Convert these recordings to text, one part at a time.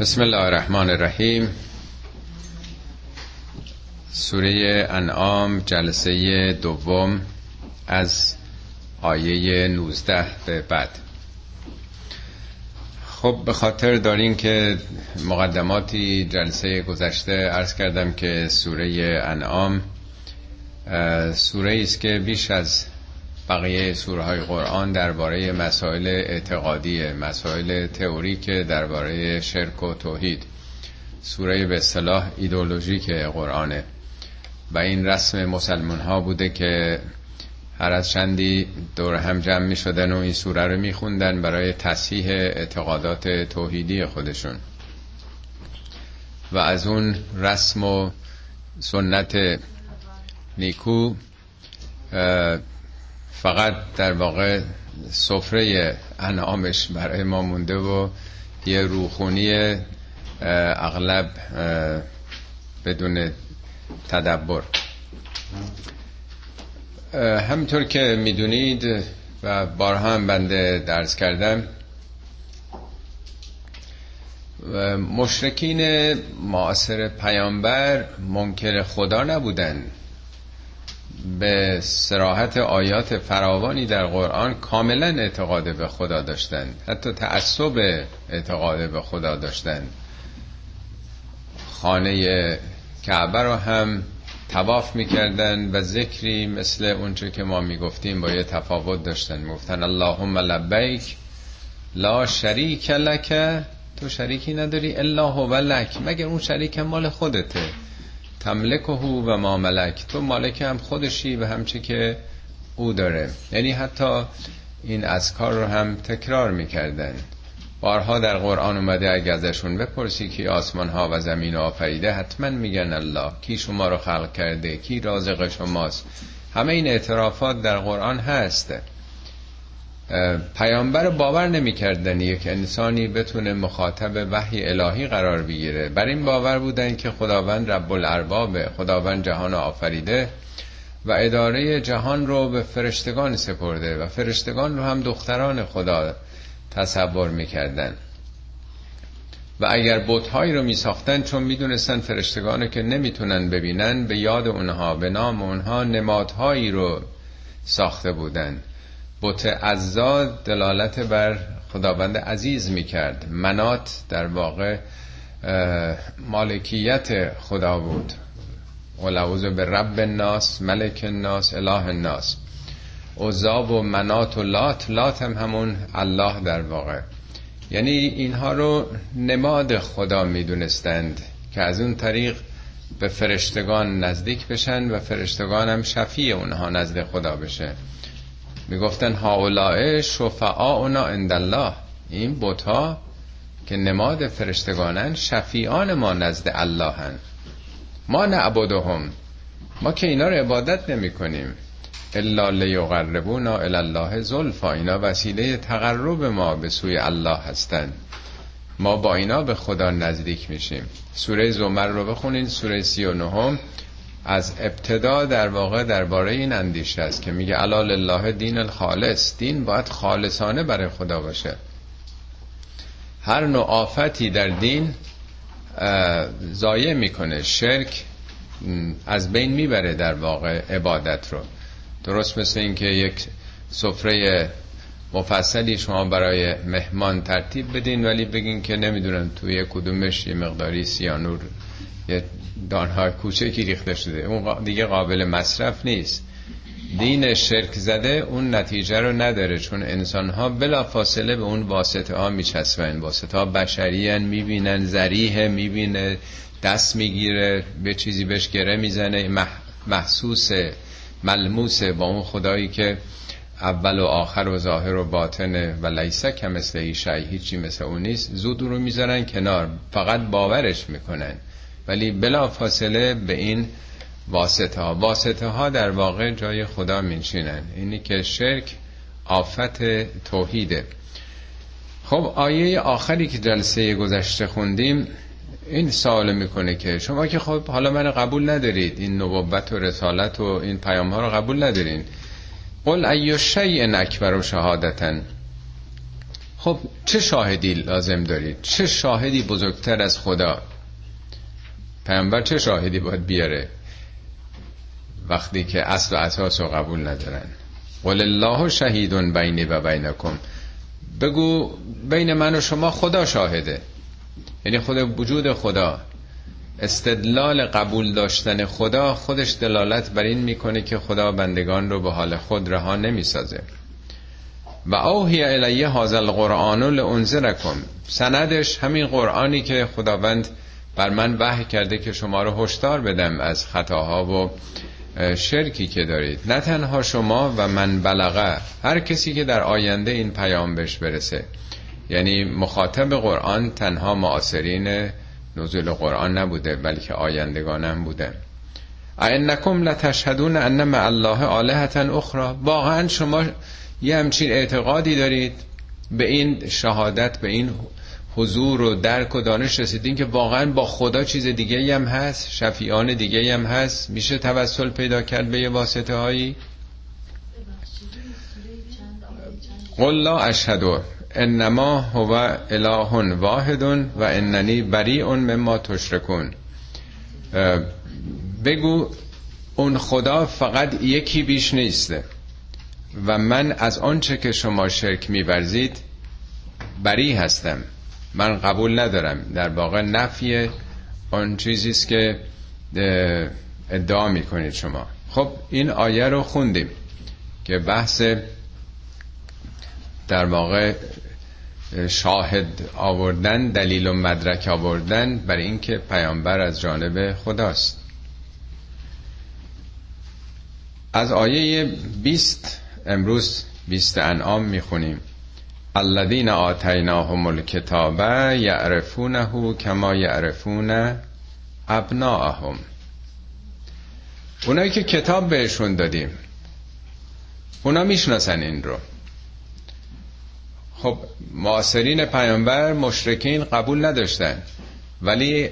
بسم الله الرحمن الرحیم. سوره انعام جلسه دوم از آیه 19 به بعد. خب به خاطر دارین که مقدماتی جلسه گذشته عرض کردم که سوره انعام سوره است که بیش از بقیه سوره های قرآن درباره مسائل اعتقادی مسائل تئوریک درباره شرک و توحید. سوره به اصطلاح ایدولوژیک قرآنه. و این رسم مسلمان ها بوده که هر از چندی دور هم جمع می شدن و این سوره رو می خوندن برای تصحیح اعتقادات توحیدی خودشون. و از اون رسم و سنت نیکو فقط در واقع سفره انعامش برای ما مونده و یه روخونی اغلب بدون تدبر. همینطور که می‌دونید و بارها هم بنده درس کردم مشرکین معاصر پیامبر منکر خدا نبودند. به سراحت آیات فراوانی در قرآن کاملا اعتقاد به خدا داشتند حتی تعصب اعتقاد به خدا داشتند خانه کعبه رو هم تواف می‌کردن و ذکری مثل اونچه که ما می‌گفتیم با یه تفاوت داشتن. می‌گفتن اللهم لبیک لا شریک لک. تو شریکی نداری الا هو لک. مگر اون شریک مال خودته؟ تملک و ما ملک. تو مالک هم خودشی و همچه که او داره. یعنی حتی این اذکار رو هم تکرار می‌کردن. بارها در قرآن اومده اگه ازشون بپرسی کی آسمان ها و زمین آفریده حتما میگن الله. کی شما رو خلق کرده؟ کی رازق شماست؟ همه این اعترافات در قرآن هست. پیامبر باور نمی‌کردن یک انسانی بتونه مخاطب وحی الهی قرار بگیره. بر این باور بودن که خداوند رب الارباب خداوند جهان آفریده و اداره جهان رو به فرشتگان سپرده و فرشتگان رو هم دختران خدا تصور می‌کردن. و اگر بتهایی رو میساختن چون می‌دونستن فرشتگان که نمی‌تونن ببینن به یاد اونها به نام اونها نمادهایی رو ساخته بودن. بت عزا دلالت بر خداوند عزیز می‌کرد. منات در واقع مالکیت خدا بود. ولعوذ به رب الناس ملک الناس اله الناس. عزا و منات و لات لات هم همون الله در واقع. یعنی اینها رو نماد خدا می‌دونستند که از اون طریق به فرشتگان نزدیک بشن و فرشتگان هم شفیع اونها نزد خدا بشه. می‌گفتن هاولائه شفعاؤنا عند الله این بوتا که نماد فرشتگانن شفیعان ما نزد الله هن. ما نعبدهم. ما که اینا رو عبادت نمی کنیم الا لیقربونا الی الله زلفا. اینا وسیله تقرب ما به سوی الله هستند ما با اینا به خدا نزدیک میشیم. سوره زمر رو بخونین. سوره سی و نهم. از ابتدا در واقع درباره این اندیشه است که میگه علال الله دین الخالص. دین باید خالصانه برای خدا باشه. هر نوع آفتی در دین زایه می‌کنه. شرک از بین می‌بره در واقع عبادت رو. درست مثل اینکه یک سفره مفصلی شما برای مهمان ترتیب بدین ولی بگین که نمی‌دونم توی کدومش یه مقداری سیانور یه دانهای کوچکی ریخته شده. اون دیگه قابل مصرف نیست. دین شرک زده اون نتیجه رو نداره چون انسان ها بلا فاصله به اون واسطه ها میچسبن. واسطه ها بشری می‌بینن زریه می‌بینه دست می‌گیره به چیزی بهش گره می‌زنه. محسوس ملموس با اون خدایی که اول و آخر و ظاهر و باطنه و لیسه که مثل ایشای هیچی مثل اون نیست. زود رو می‌ذارن کنار. فقط باورش می‌کنن. ولی بلا فاصله به این واسطه ها واسطه ها در واقع جای خدا میشینن اینی که شرک آفت توحیده. خب آیه آخری که جلسه گذشته خوندیم این سوال می‌کنه که شما که خب حالا من قبول ندارید این نبوت و رسالت و این پیام ها رو قبول ندارین. قل ایو شیء اکبر و شهادتن. خب چه شاهدی لازم دارید؟ چه شاهدی بزرگتر از خدا؟ پیامبر چه شاهدی باید بیاره وقتی که اصل و اساس رو قبول ندارن؟ قل الله شهیدون بینی و بینکم. بگو بین من و شما خدا شاهده. یعنی خود وجود خدا. استدلال قبول داشتن خدا خودش دلالت بر این می‌کنه که خدا بندگان رو به حال خود رها نمی‌سازه. و اوهی الیه هذا القرآن لانذرکم. سندش همین قرآنی که خداوند بر من وحی کرده که شما رو هشدار بدم از خطاها و شرکی که دارید. نه تنها شما و من بلغه هر کسی که در آینده این پیام بهش برسه. یعنی مخاطب قرآن تنها معاصرین نزول قرآن نبوده بلکه آیندگانم بوده. اینکم لتشهدون ان مع الله آلهتا اخرى واقعا شما یه همچین اعتقادی دارید به این شهادت به این حضور و درک و دانش رسیدین که واقعا با خدا چیز دیگه هم هست شفیعان دیگه هم هست. میشه توسل پیدا کرد به یه واسطه هایی؟ قل لا اشهدو انما هو اله واحد و اننی بریء مما تشرکون. بگو اون خدا فقط یکی بیش نیسته و من از آنچه که شما شرک میورزید بری هستم. من قبول ندارم. در واقع نفی آن چیزی است که ادعا می‌کنید شما. خب این آیه رو خوندیم که بحث در واقع شاهد آوردن دلیل و مدرک آوردن برای اینکه پیامبر از جانب خداست. از آیه 20 امروز 20 انعام می‌خونیم. الذین آتیناهم الکتاب یعرفونه کما یعرفون ابناءهم. اونایی که کتاب بهشون دادیم اونا می‌شناسن این رو. خب معاصرین پیامبر مشرکین قبول نداشتن ولی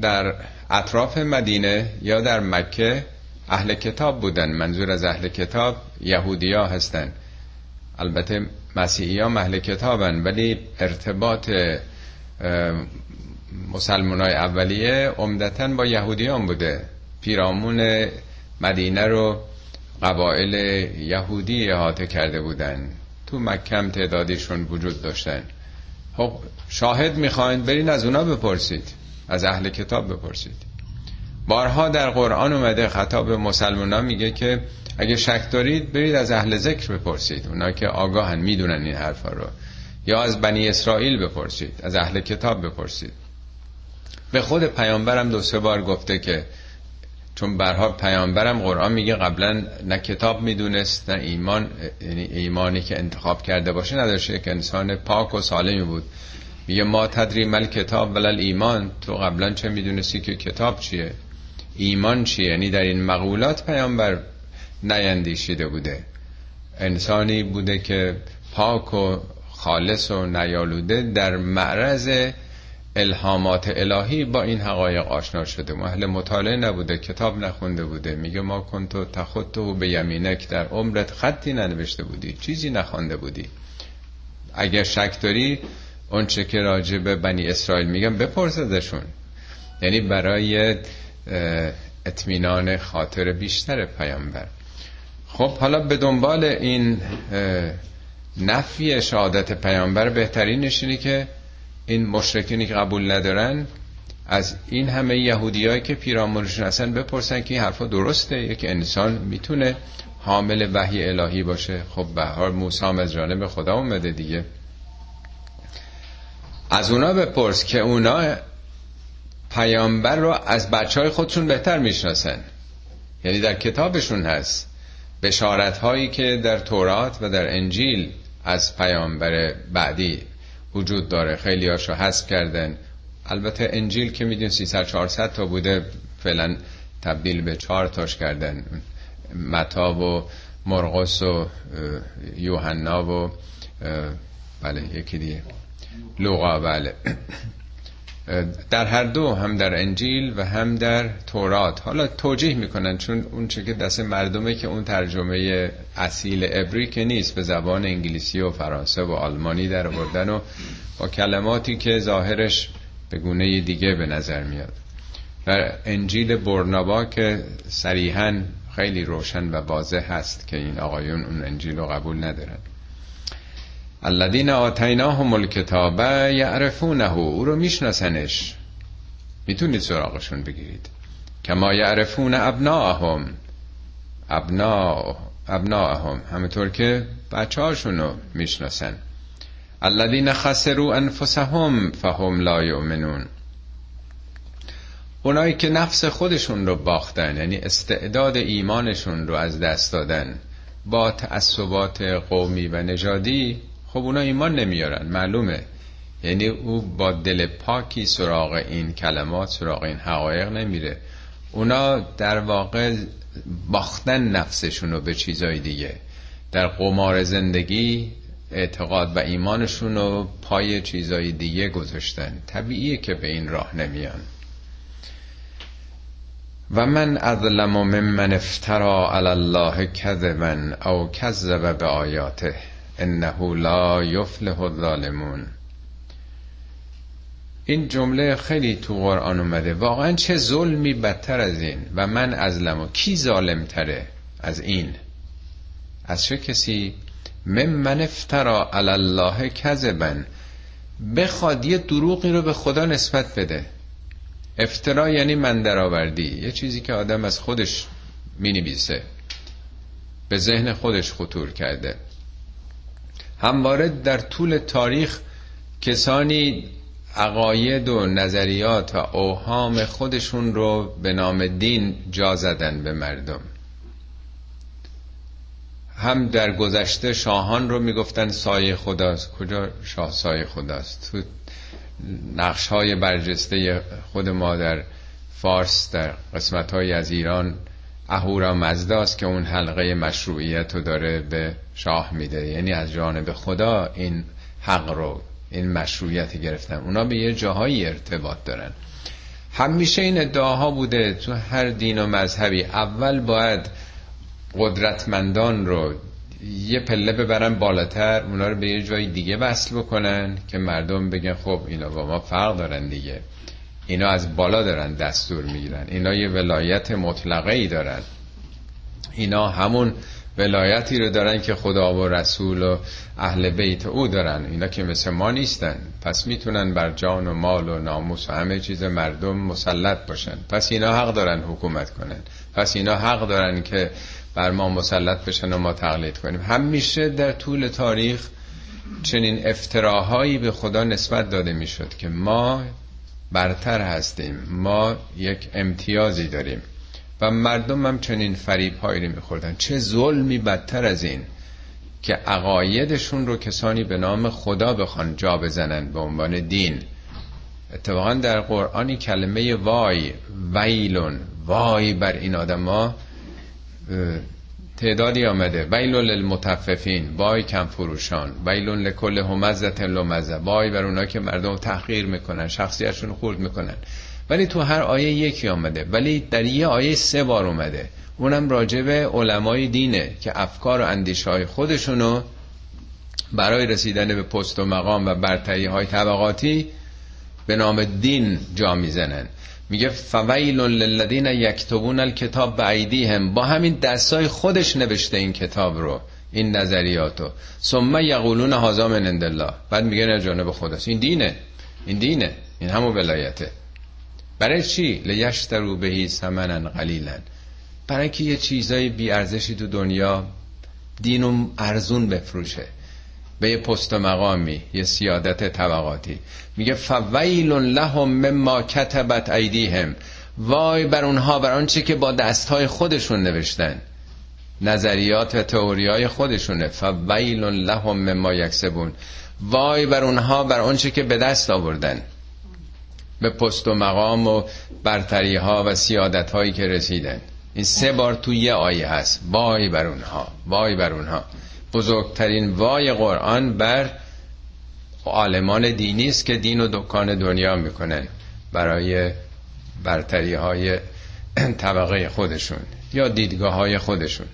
در اطراف مدینه یا در مکه اهل کتاب بودن. منظور از اهل کتاب یهودیا هستن. البته مسیحی ها محل کتابن ولی ارتباط مسلمان های اولیه عمدتا با یهودیان بوده. پیرامون مدینه رو قبایل یهودی احاطه کرده بودن. تو مکم تعدادیشون وجود داشتن. خب شاهد می‌خواین برین از اونا بپرسید. از اهل کتاب بپرسید. بارها در قرآن اومده خطاب مسلمان میگه که اگه شک دارید برید از اهل ذکر بپرسید. اونا که آگاهن می‌دونن این حرفا رو. یا از بنی اسرائیل بپرسید از اهل کتاب بپرسید. به خود پیامبرم دو سه بار گفته که چون برها پیامبرم قرآن میگه قبلا نه کتاب می‌دونست نه ایمان یعنی ایمانی که انتخاب کرده باشه نداشته که انسان پاک و سالمی بود. میگه ما تدری مل کتاب ولل ایمان. تو قبلا چه می‌دونستی که کتاب چیه؟ ایمان چیه؟ یعنی در این مقولات پیامبر نیندیشیده بوده. انسانی بوده که پاک و خالص و نیالوده در معرض الهامات الهی با این حقایق آشنا شده. محل مطالعه نبوده کتاب نخونده بوده. میگه ما کنتو تخطو به یمینک در عمرت خطی ننوشته بودی چیزی نخوانده بودی. اگر شک داری اون چه که راجع به بنی اسرائیل میگم بپرس یعنی برای اطمینان خاطر بیشتر پیامبر. خب حالا به دنبال این نفی شهادت پیامبر بهترینش اینه که این مشرکینی که قبول ندارن از این همه یهودیایی که پیرامونشون هستن بپرسن که این حرفا درسته یک انسان می‌تونه حامل وحی الهی باشه. خب به هر موسی از جانب خدا اومده دیگه. از اونا بپرس که اونا پیامبر رو از بچه های خودشون بهتر می‌شناسن. یعنی در کتابشون هست بشارت هایی که در تورات و در انجیل از پیامبر بعدی وجود داره. خیلی هاشو حذف کردن. البته انجیل که میدون 300 400 تا بوده فعلا تبدیل به چهار تاش کردن. متا و مرقس و یوحنا و بله یکی دیگه. لوقا بله. در هر دو هم در انجیل و هم در تورات. حالا توجیه می‌کنن چون اون چه که دست مردمه که اون ترجمه اصیل عبری که نیست به زبان انگلیسی و فرانسه و آلمانی در آوردن و با کلماتی که ظاهرش به گونه دیگه به نظر میاد. در انجیل برنابا که صریحا خیلی روشن و واضح هست که این آقایون اون انجیل رو قبول ندارن. الذین آتیناهم الکتاب یعرفونه او رو میشناسنش. می‌تونید سراغشون بگیرید. کما یعرفون ابناهم. ابنا ابناهم همونطور که بچه هاشونو می‌شناسن. الذین خسروا انفسهم فهم لا یؤمنون. اونایی که نفس خودشون رو باختن یعنی استعداد ایمانشون رو از دست دادن با تعصبات قومی و نژادی خب اونا ایمان نمیارن. معلومه. یعنی او با دل پاکی سراغ این کلمات سراغ این حقایق نمیره. اونا در واقع باختن نفسشون رو به چیزای دیگه. در قمار زندگی اعتقاد و ایمانشون رو پای چیزای دیگه گذاشتن. طبیعیه که به این راه نمیان. و من اظلم ممن افترا علی الله کذبا او کذب به آیاته انه لا یفلح الظالمون. این جمله خیلی تو قرآن اومده. واقعا چه ظلمی بدتر از این؟ و من ازلمو کی ظالم تره از این؟ از چه کسی؟ من افترا علی الله کذبا. بخواد یه دروغی رو به خدا نسبت بده. افترا یعنی من درآوردی. یه چیزی که آدم از خودش می‌نویسه. به ذهن خودش خطور کرده. همواره در طول تاریخ کسانی عقاید و نظریات و اوهام خودشون رو به نام دین جا زدن به مردم. هم در گذشته شاهان رو می‌گفتن سایه خداست. کجا؟ شاه سایه خداست. تو نقش های برجسته خود ما در فارس در قسمت های از ایران اهورا مزداست که اون حلقه مشروعیت رو داره به شاه میده. یعنی از جانب خدا این حق رو این مشروعیت گرفتن. اونا به یه جاهایی ارتباط دارن. همیشه این ادعاها بوده تو هر دین و مذهبی اول باید قدرتمندان رو یه پله ببرن بالاتر اونا رو به یه جای دیگه وصل بکنن که مردم بگن خب اینا با ما فرق دارن دیگه. اینا از بالا دارن دستور می‌گیرن. اینا یه ولایت مطلقه ای دارن. اینا همون ولایتی رو دارن که خدا و رسول و اهل بیت او دارن. اینا که مثل ما نیستن. پس می‌تونن بر جان و مال و ناموس و همه چیز مردم مسلط باشن. پس اینا حق دارن حکومت کنن. پس اینا حق دارن که بر ما مسلط بشن و ما تقلید کنیم. همیشه در طول تاریخ چنین افتراهایی به خدا نسبت داده می‌شد که ما برتر هستیم. ما یک امتیازی داریم. و مردم هم چنین فریب هایی رو میخوردن. چه ظلمی بدتر از این که عقایدشون رو کسانی به نام خدا بخوان جا بزنن به عنوان دین. اتفاقا در قرآنی کلمه وای ویلون وای بر این آدم تعدادی آمده. ویلون للمتففین. وای کم فروشان ویلون لکل همزت لمزه. وای بر اونا که مردم تحقیر می‌کنن شخصیتشون خورد می‌کنن. ولی تو هر آیه یکی آمده. ولی در یه آیه سه بار اومده. اونم راجع به علمای دینه که افکار و اندیشه های خودشونو برای رسیدن به پست و مقام و برتری های طبقاتی به نام دین جا می‌زنن. میگه فویل للذین یکتبون الکتاب به هم با همین دستای خودش نوشته این کتاب رو این نظریاتو. ثم یقولون هذا من عند الله. بعد میگه نه جانب خداست. این دینه. این دینه. این همو ولایته. برای چی؟ لیشترو بهی ثمنا قلیلا برای که یه چیزای بی ارزشی تو دنیا دین ارزون بفروشه. به یه پست مقامی یه سیادت طبقاتی. میگه فویل لهم مما کتبت ایدیهم. وای بر اونها بر آنچه که با دستهای خودشون نوشتن. نظریات و تئوری های خودشونه. فویل لهم مما یکسبون. وای بر اونها بر آنچه که به دست آوردن. به پست و مقام و برتری ها و سیادت هایی که رسیدن. این سه بار تو یه آیه هست. وای بر اونها وای بر اونها. بزرگترین وای قرآن بر عالمان دینی است که دین و دکان دنیا می‌کنن برای برتری های طبقه خودشون یا دیدگاه های خودشون.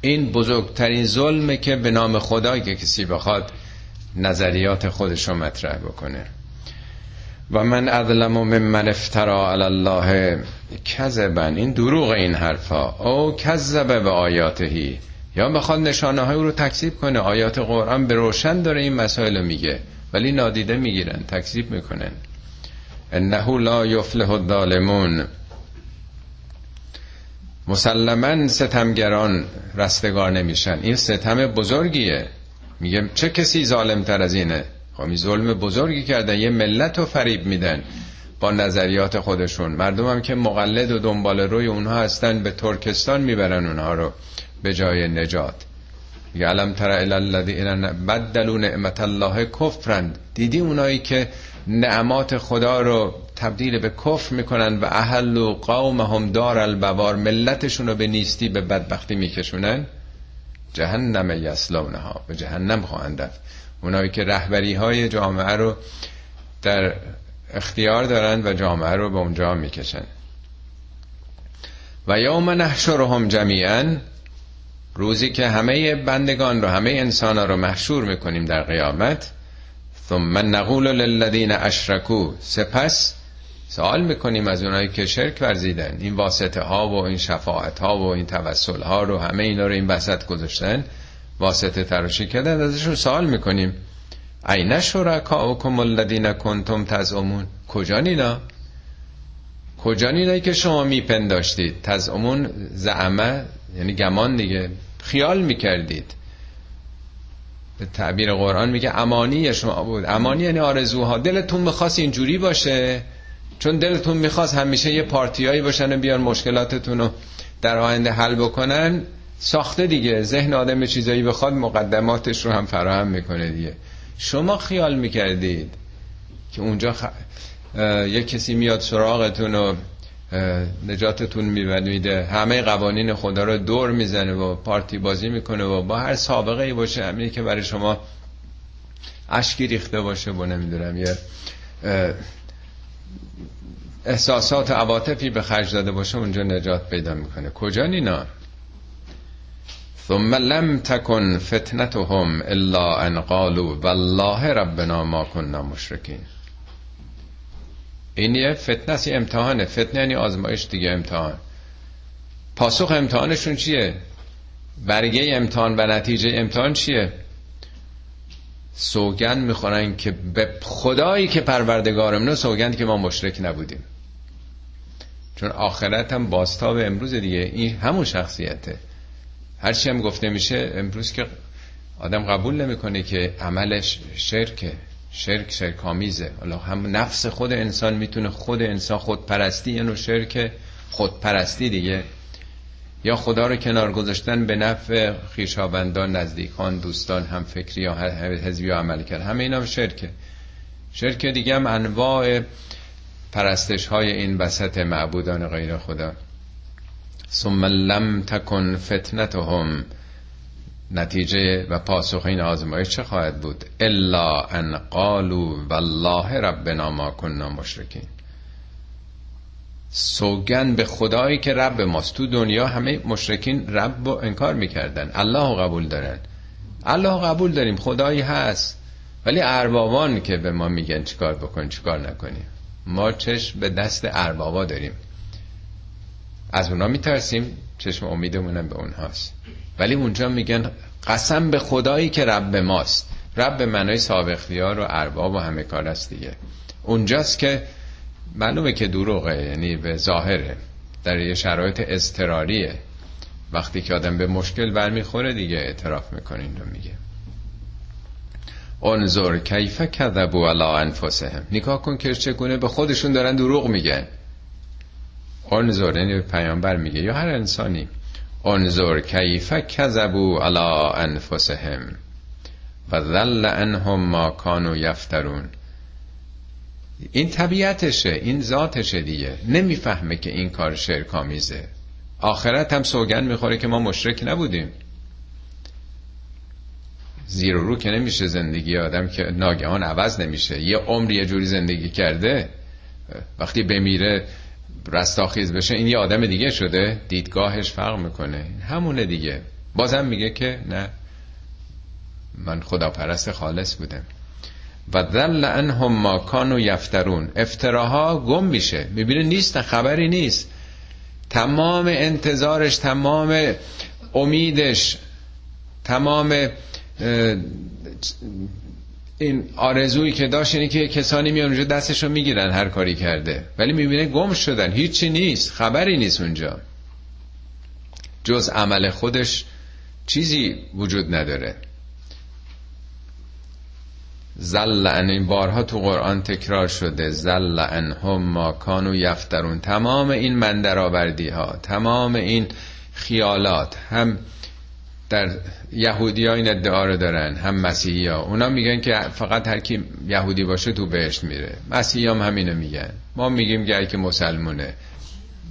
این بزرگترین ظلمه که به نام خدا که کسی بخواد نظریات خودش رو مطرح بکنه. و من اظلم ممن افترا علی الله کذبا. این دروغ این حرفا. او کذب به آیاتهی یا بخواد نشانه های رو تکذیب کنه. آیات قرآن به روشن داره این مسائل میگه ولی نادیده می‌گیرن تکذیب می‌کنن. انه لا یفلح الظالمون. مسلما ستمگران رستگار نمیشن. این ستم بزرگیه. میگه چه کسی ظالم تر از اینه؟ خب ظلم بزرگی کردن یه ملت رو فریب میدن با نظریات خودشون. مردم هم که مقلد و دنبال روی اونها هستن به ترکستان می‌برن اونها رو. به جای نجات. میگه علم تر الذین بدلوا نعمت الله کفرند دیدی اونایی که نعمات خدا رو تبدیل به کفر می‌کنن و اهل و قومهم دار البوار ملتشون رو به نیستی به بدبختی میکشونن؟ جهنم یسلونها به جهنم خواهند رفت. اونایی که رهبری های جامعه رو در اختیار دارن و جامعه رو به اونجا می‌کشن. و یوم نحشرهم جمیعا روزی که همه بندگان رو همه انسان رو محشور می‌کنیم در قیامت ثم نقول للذین اشرکو. سپس سوال می‌کنیم از اونایی که شرک ورزیدن. این واسطه ها و این شفاعت ها و این توسل ها رو همه اینا رو این وسط گذاشتن. واسطه تراشی کردن ازشون سوال می‌کنیم. این شرکاؤکم الذین کنتم تزعمون. کجا نینا کجا اینایی که شما میپنداشتید؟ تزعمون زعمه یعنی گمان دیگه. خیال می‌کردید. به تعبیر قرآن میگه امانی شما بود. امانی یعنی آرزوها. دلتون می‌خواست اینجوری باشه. چون دلتون می‌خواست همیشه یه پارتیایی باشن و بیان مشکلاتتون رو در آینده حل بکنن ساخته دیگه. ذهن آدم چیزایی بخواد مقدماتش رو هم فراهم می‌کنه دیگه. شما خیال می‌کردید که اونجا خ... یه کسی میاد سراغتون و نجاتتون میبنیده همه قوانین خدا رو دور می‌زنه و پارتی بازی می‌کنه و با هر سابقه ای باشه همینی که برای شما اشکی ریخته باشه و نمی‌دونم یه احساسات و عواطفی به خرج داده باشه اونجا نجات پیدا می‌کنه. کجا نینا؟ ثم لم تکن فتنتهم الا ان قالوا والله ربنا ما كنا مشرکین. این یه فتنه است امتحانه. فتنه یعنی آزمایش دیگه امتحان. پاسخ امتحانشون چیه؟ برگه امتحان و نتیجه امتحان چیه؟ سوگند می‌خورن که به خدایی که پروردگارمونه سوگند که ما مشرک نبودیم. چون آخرت هم باستاب امروز دیگه. این همون شخصیته. هرچی هم گفته میشه امروز که آدم قبول نمی‌کنه که عملش شرکه. شرک شرک آمیزه حالا هم نفس خود انسان می‌تونه خود انسان خودپرستی یعنی شرک خودپرستی دیگه. یا خدا رو کنار گذاشتن به نفع خیشابندان نزدیکان دوستان هم فکری یا حزبی یا عمل کرد. همه اینا شرکه. شرک دیگه هم انواع پرستش های این وسط معبودان غیر خدا. ثم لم تکن فتنتهم. نتیجه و پاسخ این آزمایش چه خواهد بود؟ الا ان قالوا والله ربنا ما كنا مشرکین. سوگن به خدایی که رب ماست. تو دنیا همه مشرکین رب رو انکار می‌کردن. الله قبول دارن. الله قبول داریم. خدایی هست. ولی اربابان که به ما میگن چیکار بکن چیکار نکنیم ما چشم به دست اربابا داریم. از اونا میترسیم چشم امیدمونم به اونهاست. ولی اونجا میگن قسم به خدایی که رب ماست. رب منای صاحب اختیار و ارباب و همه کار است دیگه. اونجاست که معلومه که دروغه یعنی به ظاهره. در یه شرایط اضطراریه. وقتی که آدم به مشکل برمیخوره دیگه اعتراف می‌کنین رو میگه. انظر کیف کذبوا علی انفسهم. نگاه کن که چگونه به خودشون دارن دروغ میگن. انظر یعنی پیامبر میگه یا هر انسانی انظر کیف کذبوا علی انفسهم و ذل انهم ما کانوا یفترون. این طبیعتشه این ذاتشه دیگه. نمی‌فهمه که این کار شرک آمیزه آخرت هم سوگن می‌خوره که ما مشرک نبودیم. زیر و رو که نمیشه زندگی آدم که ناگهان عوض نمیشه. یه عمر یه جوری زندگی کرده وقتی بمیره رستاخیز بشه این یه آدم دیگه شده دیدگاهش فرق می‌کنه. همونه دیگه. بازم میگه که نه من خداپرست خالص بودم. و ذل انهم ما کانوا یفترون. افتراها گم میشه. می‌بینه نیست خبری نیست. تمام انتظارش تمام امیدش تمام این آرزویی که داشت اینه که کسانی میان اونجا دستشو می‌گیرن هر کاری کرده. ولی می‌بینه گم شدن. هیچی نیست. خبری نیست اونجا. جز عمل خودش چیزی وجود نداره. زل ان این بارها تو قرآن تکرار شده. زل انهم ما کانو یفترون. تمام این مندرآوردی ها تمام این خیالات هم در یهودی ها این ادعا رو دارن هم مسیحی ها اونا میگن که فقط هر کی یهودی باشه تو بهشت میره. مسیحی هم همینو میگن. ما میگیم که که مسلمونه.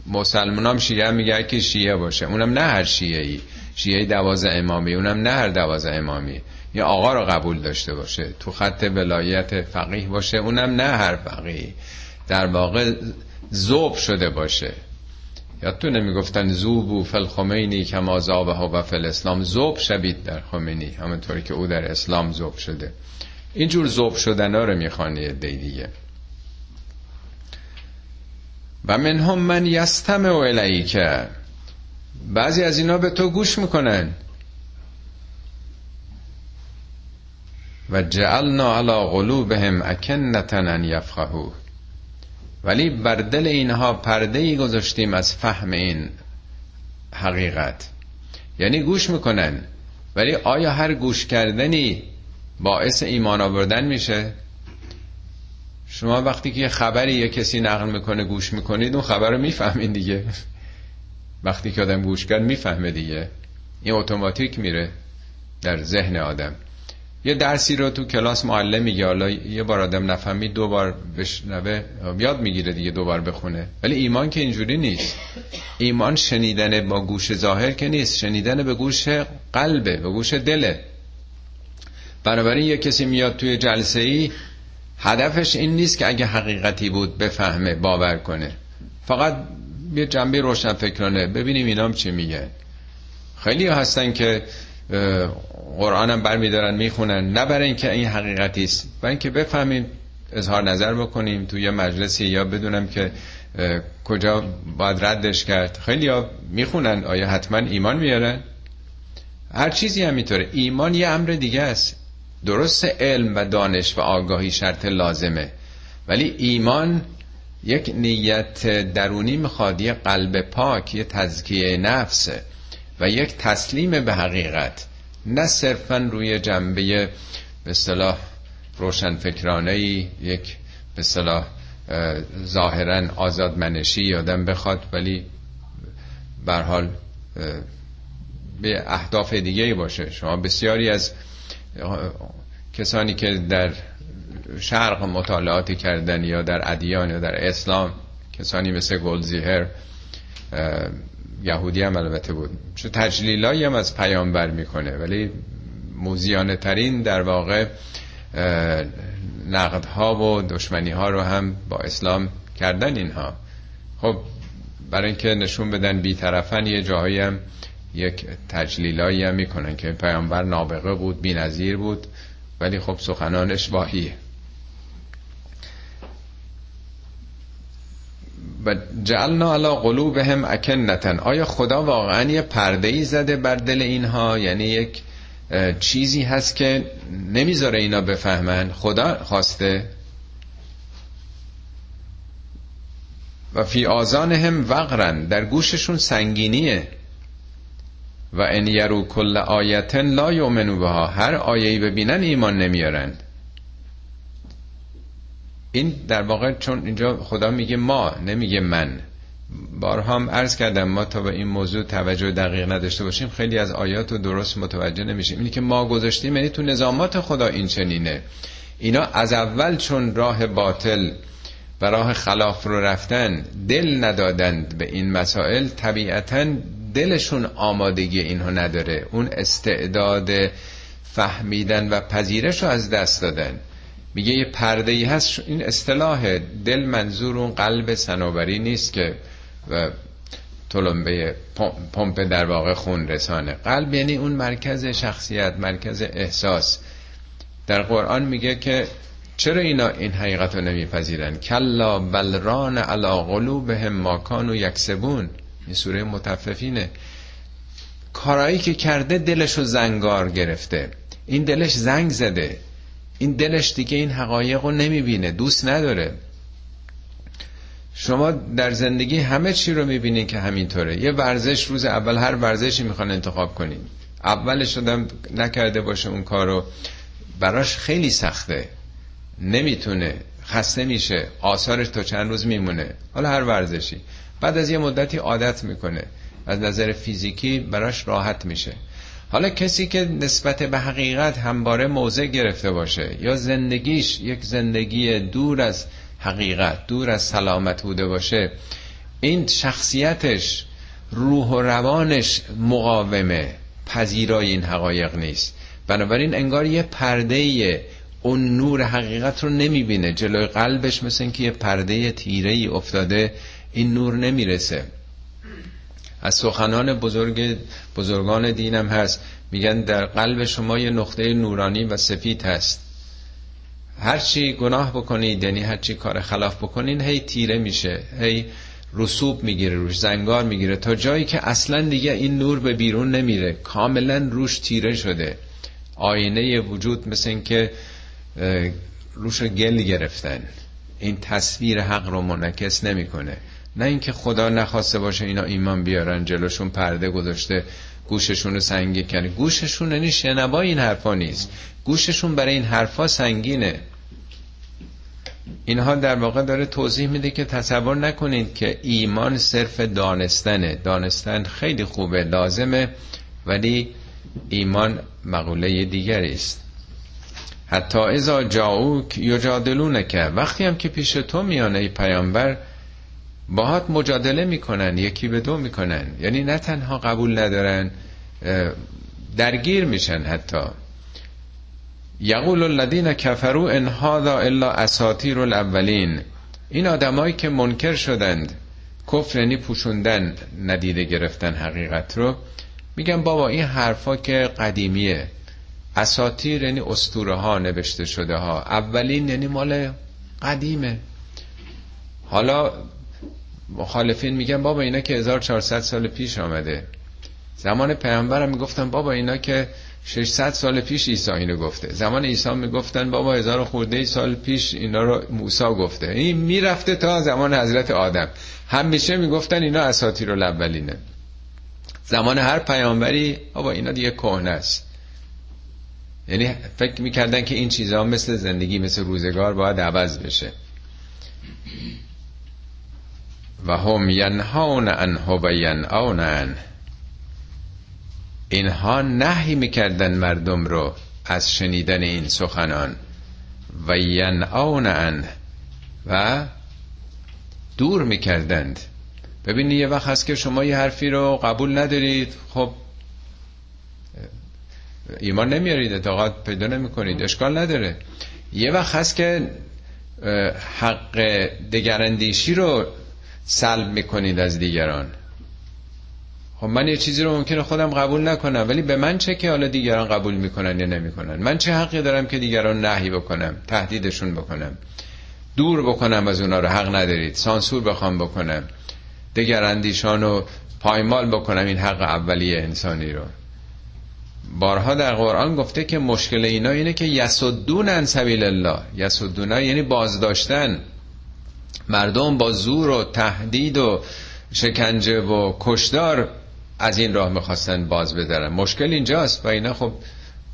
مسلمان هم شیعه میگه که شیعه باشه. اونم نه هر شیعه ای شیعه دوازه امامی. اونم نه هر دوازه امامی. یا آقا رو قبول داشته باشه. تو خط ولایت فقیه باشه. اونم نه هر فقیه. در واقع زوب شده باشه. یادتونه می‌گفتن زوبو فل خمینی کما زابه و فل اسلام زوب شبید در خمینی همونطوری که او در اسلام زوب شده. اینجور زوب شدن ها رو می‌خوانه دی دیگه. و من هم من یستم و که بعضی از اینا به تو گوش می‌کنن. و جعلنا علی قلوبهم اکنتن ان یفقهو ولی بر دل اینها پرده ای گذاشتیم از فهم این حقیقت. یعنی گوش می‌کنن. ولی آیا هر گوش کردنی باعث ایمان آوردن میشه؟ شما وقتی که خبری یه کسی نقل می‌کنه گوش می‌کنید اون خبر رو می‌فهمین دیگه. وقتی که آدم گوش کرد می‌فهمه دیگه. این اتوماتیک میره در ذهن آدم. یه درسی رو تو کلاس معلم میگه. حالا یه بار آدم نفهمید دو بار بشنوه یاد می‌گیره دیگه دو بار بخونه. ولی ایمان که اینجوری نیست. ایمان شنیدن با گوش ظاهر که نیست. شنیدن به گوش قلبه به گوش دله. بنابراین یه کسی میاد توی جلسه ای هدفش این نیست که اگه حقیقتی بود بفهمه باور کنه. فقط یه جنبه روشن فکرانه ببینیم اینام چی میگه خیلی هستن که قرآنم برمیدارن می‌خونن. نه برای اینکه این حقیقتی است برای اینکه بفهمیم اظهار نظر بکنیم توی مجلسی یا بدونم که کجا باید ردش کرد. خیلی ها می‌خونن آیا حتما ایمان میارن؟ هر چیزی هم میطوره ایمان یه امر دیگه است. درست علم و دانش و آگاهی شرط لازمه. ولی ایمان یک نیت درونی می‌خواد یه قلب پاک یه تزکیه نفسه. و یک تسلیم به حقیقت نه صرفا روی جنبه به صلاح روشن فکرانه یک به صلاح ظاهرا آزاد منشی آدم بخواد ولی بر حال به اهداف دیگه باشه. شما بسیاری از کسانی که در شرق مطالعاتی کردن یا در ادیان یا در اسلام کسانی مثل گلزیهر یهودی هم البته بود. چه تجلیلایی هم از پیامبر می‌کنه ولی موزیانه ترین در واقع نقدها و دشمنی ها رو هم با اسلام کردن اینها. خب برای اینکه نشون بدن بیطرفن یه جاهایی هم یک تجلیلایی هم می‌کنن که پیامبر نابغه بود بی بود ولی خب سخنانش واهیه. و جعلنا علی قلوبهم اکنتن آیا خدا واقعا یه پرده ای زده بر دل اینها؟ یعنی یک چیزی هست که نمی‌ذاره اینا بفهمن. خدا خواسته. و فی آزانهم وقرن در گوششون سنگینیه. و ان یرو کل آیتن لا یؤمنو بها. هر آیه‌ای ببینن ایمان نمیارند. این در واقع چون اینجا خدا میگه ما نمیگه من. بارها هم عرض کردم ما تا به این موضوع توجه دقیق نداشته باشیم خیلی از آیات رو درست متوجه نمیشیم. اینی که ما گذاشتیم یعنی تو نظامات خدا این چنینه. اینا از اول چون راه باطل و راه خلاف رو رفتن دل ندادند به این مسائل طبیعتا دلشون آمادگی اینها نداره. اون استعداد فهمیدن و پذیرش رو از دست دادن. میگه یه پرده ای هست. این اصطلاح دل منظور اون قلب سنوبری نیست که تلمبه پمپ در واقع خون رسانه. قلب یعنی اون مرکز شخصیت مرکز احساس. در قرآن میگه که چرا اینا این حقیقت رو نمیپذیرن؟ کلا بلران علا قلوبهم ما کانوا یکسبون. این سوره متففینه. کارایی که کرده دلش رو زنگار گرفته. این دلش زنگ زده. این دلش دیگه این حقایق رو نمی‌بینه دوست نداره. شما در زندگی همه چی رو می‌بینید که همینطوره. یه ورزش روز اول هر ورزشی می‌خوان انتخاب کنین. اولش شدم نکرده باشه اون کارو براش خیلی سخته. نمی‌تونه. خسته میشه. آثارش تا چند روز میمونه. حالا هر ورزشی. بعد از یه مدتی عادت می‌کنه. از نظر فیزیکی براش راحت میشه. حالا کسی که نسبت به حقیقت همباره موضع گرفته باشه یا زندگیش یک زندگی دور از حقیقت دور از سلامت بوده باشه این شخصیتش روح و روانش مقاومه پذیرای این حقایق نیست. بنابراین انگار یه پرده اون نور حقیقت رو نمی‌بینه. جلوی قلبش مثل اینکه یه پرده تیره ای افتاده این نور نمی‌رسه. از سخنان بزرگ بزرگان دینم هست. میگن در قلب شما یه نقطه نورانی و سفید هست. هرچی گناه بکنید یعنی هرچی کار خلاف بکنین هی تیره میشه هی رسوب می‌گیره روش زنگار می‌گیره تا جایی که اصلا دیگه این نور به بیرون نمیره. کاملا روش تیره شده. آینه وجود مثل این که روش گل گرفتن. این تصویر حق رو منعکس نمی‌کنه. نه اینکه خدا نخواسته باشه اینا ایمان بیارن جلوشون پرده گذاشته گوششون رو سنگی کنه. گوششون یعنی شنوا این حرفا نیست. گوششون برای این حرفا سنگینه. اینها در واقع داره توضیح میده که تصور نکنید که ایمان صرف دانستنه. دانستن خیلی خوبه لازمه ولی ایمان مقوله دیگری است. حتی ازا جاوک یجادلونه که وقتی هم که پیش تو میانه ای پیامبر باهات مجادله می‌کنن یکی به دو می‌کنن. یعنی نه تنها قبول ندارن درگیر میشن حتی. یقول الذین کفروا ان هذا الا اساطیر الاولین. این آدمایی که منکر شدند کفر یعنی پوشوندن ندیده گرفتن حقیقت رو. میگن بابا این حرفا که قدیمیه. اساتیر یعنی استوره ها نوشته شده ها اولین یعنی مال قدیمه. حالا مخالفین میگن بابا اینا که 1400 سال پیش آمده. زمان پیامبرم می‌گفتن بابا اینا که 600 سال پیش عیسی اینو گفته. زمان عیسی می‌گفتن بابا هزار خورده سال پیش اینا رو موسی گفته. این می‌رفته تا زمان حضرت آدم. همیشه می‌گفتن اینا اساطیر الاولینه. زمان هر پیامبری بابا اینا دیگه کهنه است. یعنی فکر می‌کردن که این چیزها مثل زندگی مثل روزگار باید عوض بشه. و هم ینهون عنه و ینعون اینها نهی می‌کردن مردم رو از شنیدن این سخنان. و ینعون عنه. و دور می‌کردند. ببینید یه وقت هست که شما یه حرفی رو قبول ندارید. خب ایمان نمیارید اعتقاد پیدا نمی کنید اشکال نداره. یه وقت هست که حق دگراندیشی رو سلب می‌کنید از دیگران. خب من یه چیزی رو ممکنه خودم قبول نکنم ولی به من چه که حالا دیگران قبول می‌کنن یا نمی‌کنن؟ من چه حقی دارم که دیگران نهی بکنم تهدیدشون بکنم؟ دور بکنم از اونا رو حق ندارید. سانسور بخوام بکنم. دگراندیشان رو پایمال بکنم این حق اولیه انسانی رو. بارها در قرآن گفته که مشکل اینا اینه که یسدون ان سبیل الله. یسدون یعنی بازداشتن. مردم با زور و تهدید و شکنجه و کشدار از این راه می‌خواستن باز بدارن مشکل اینجاست و اینا خب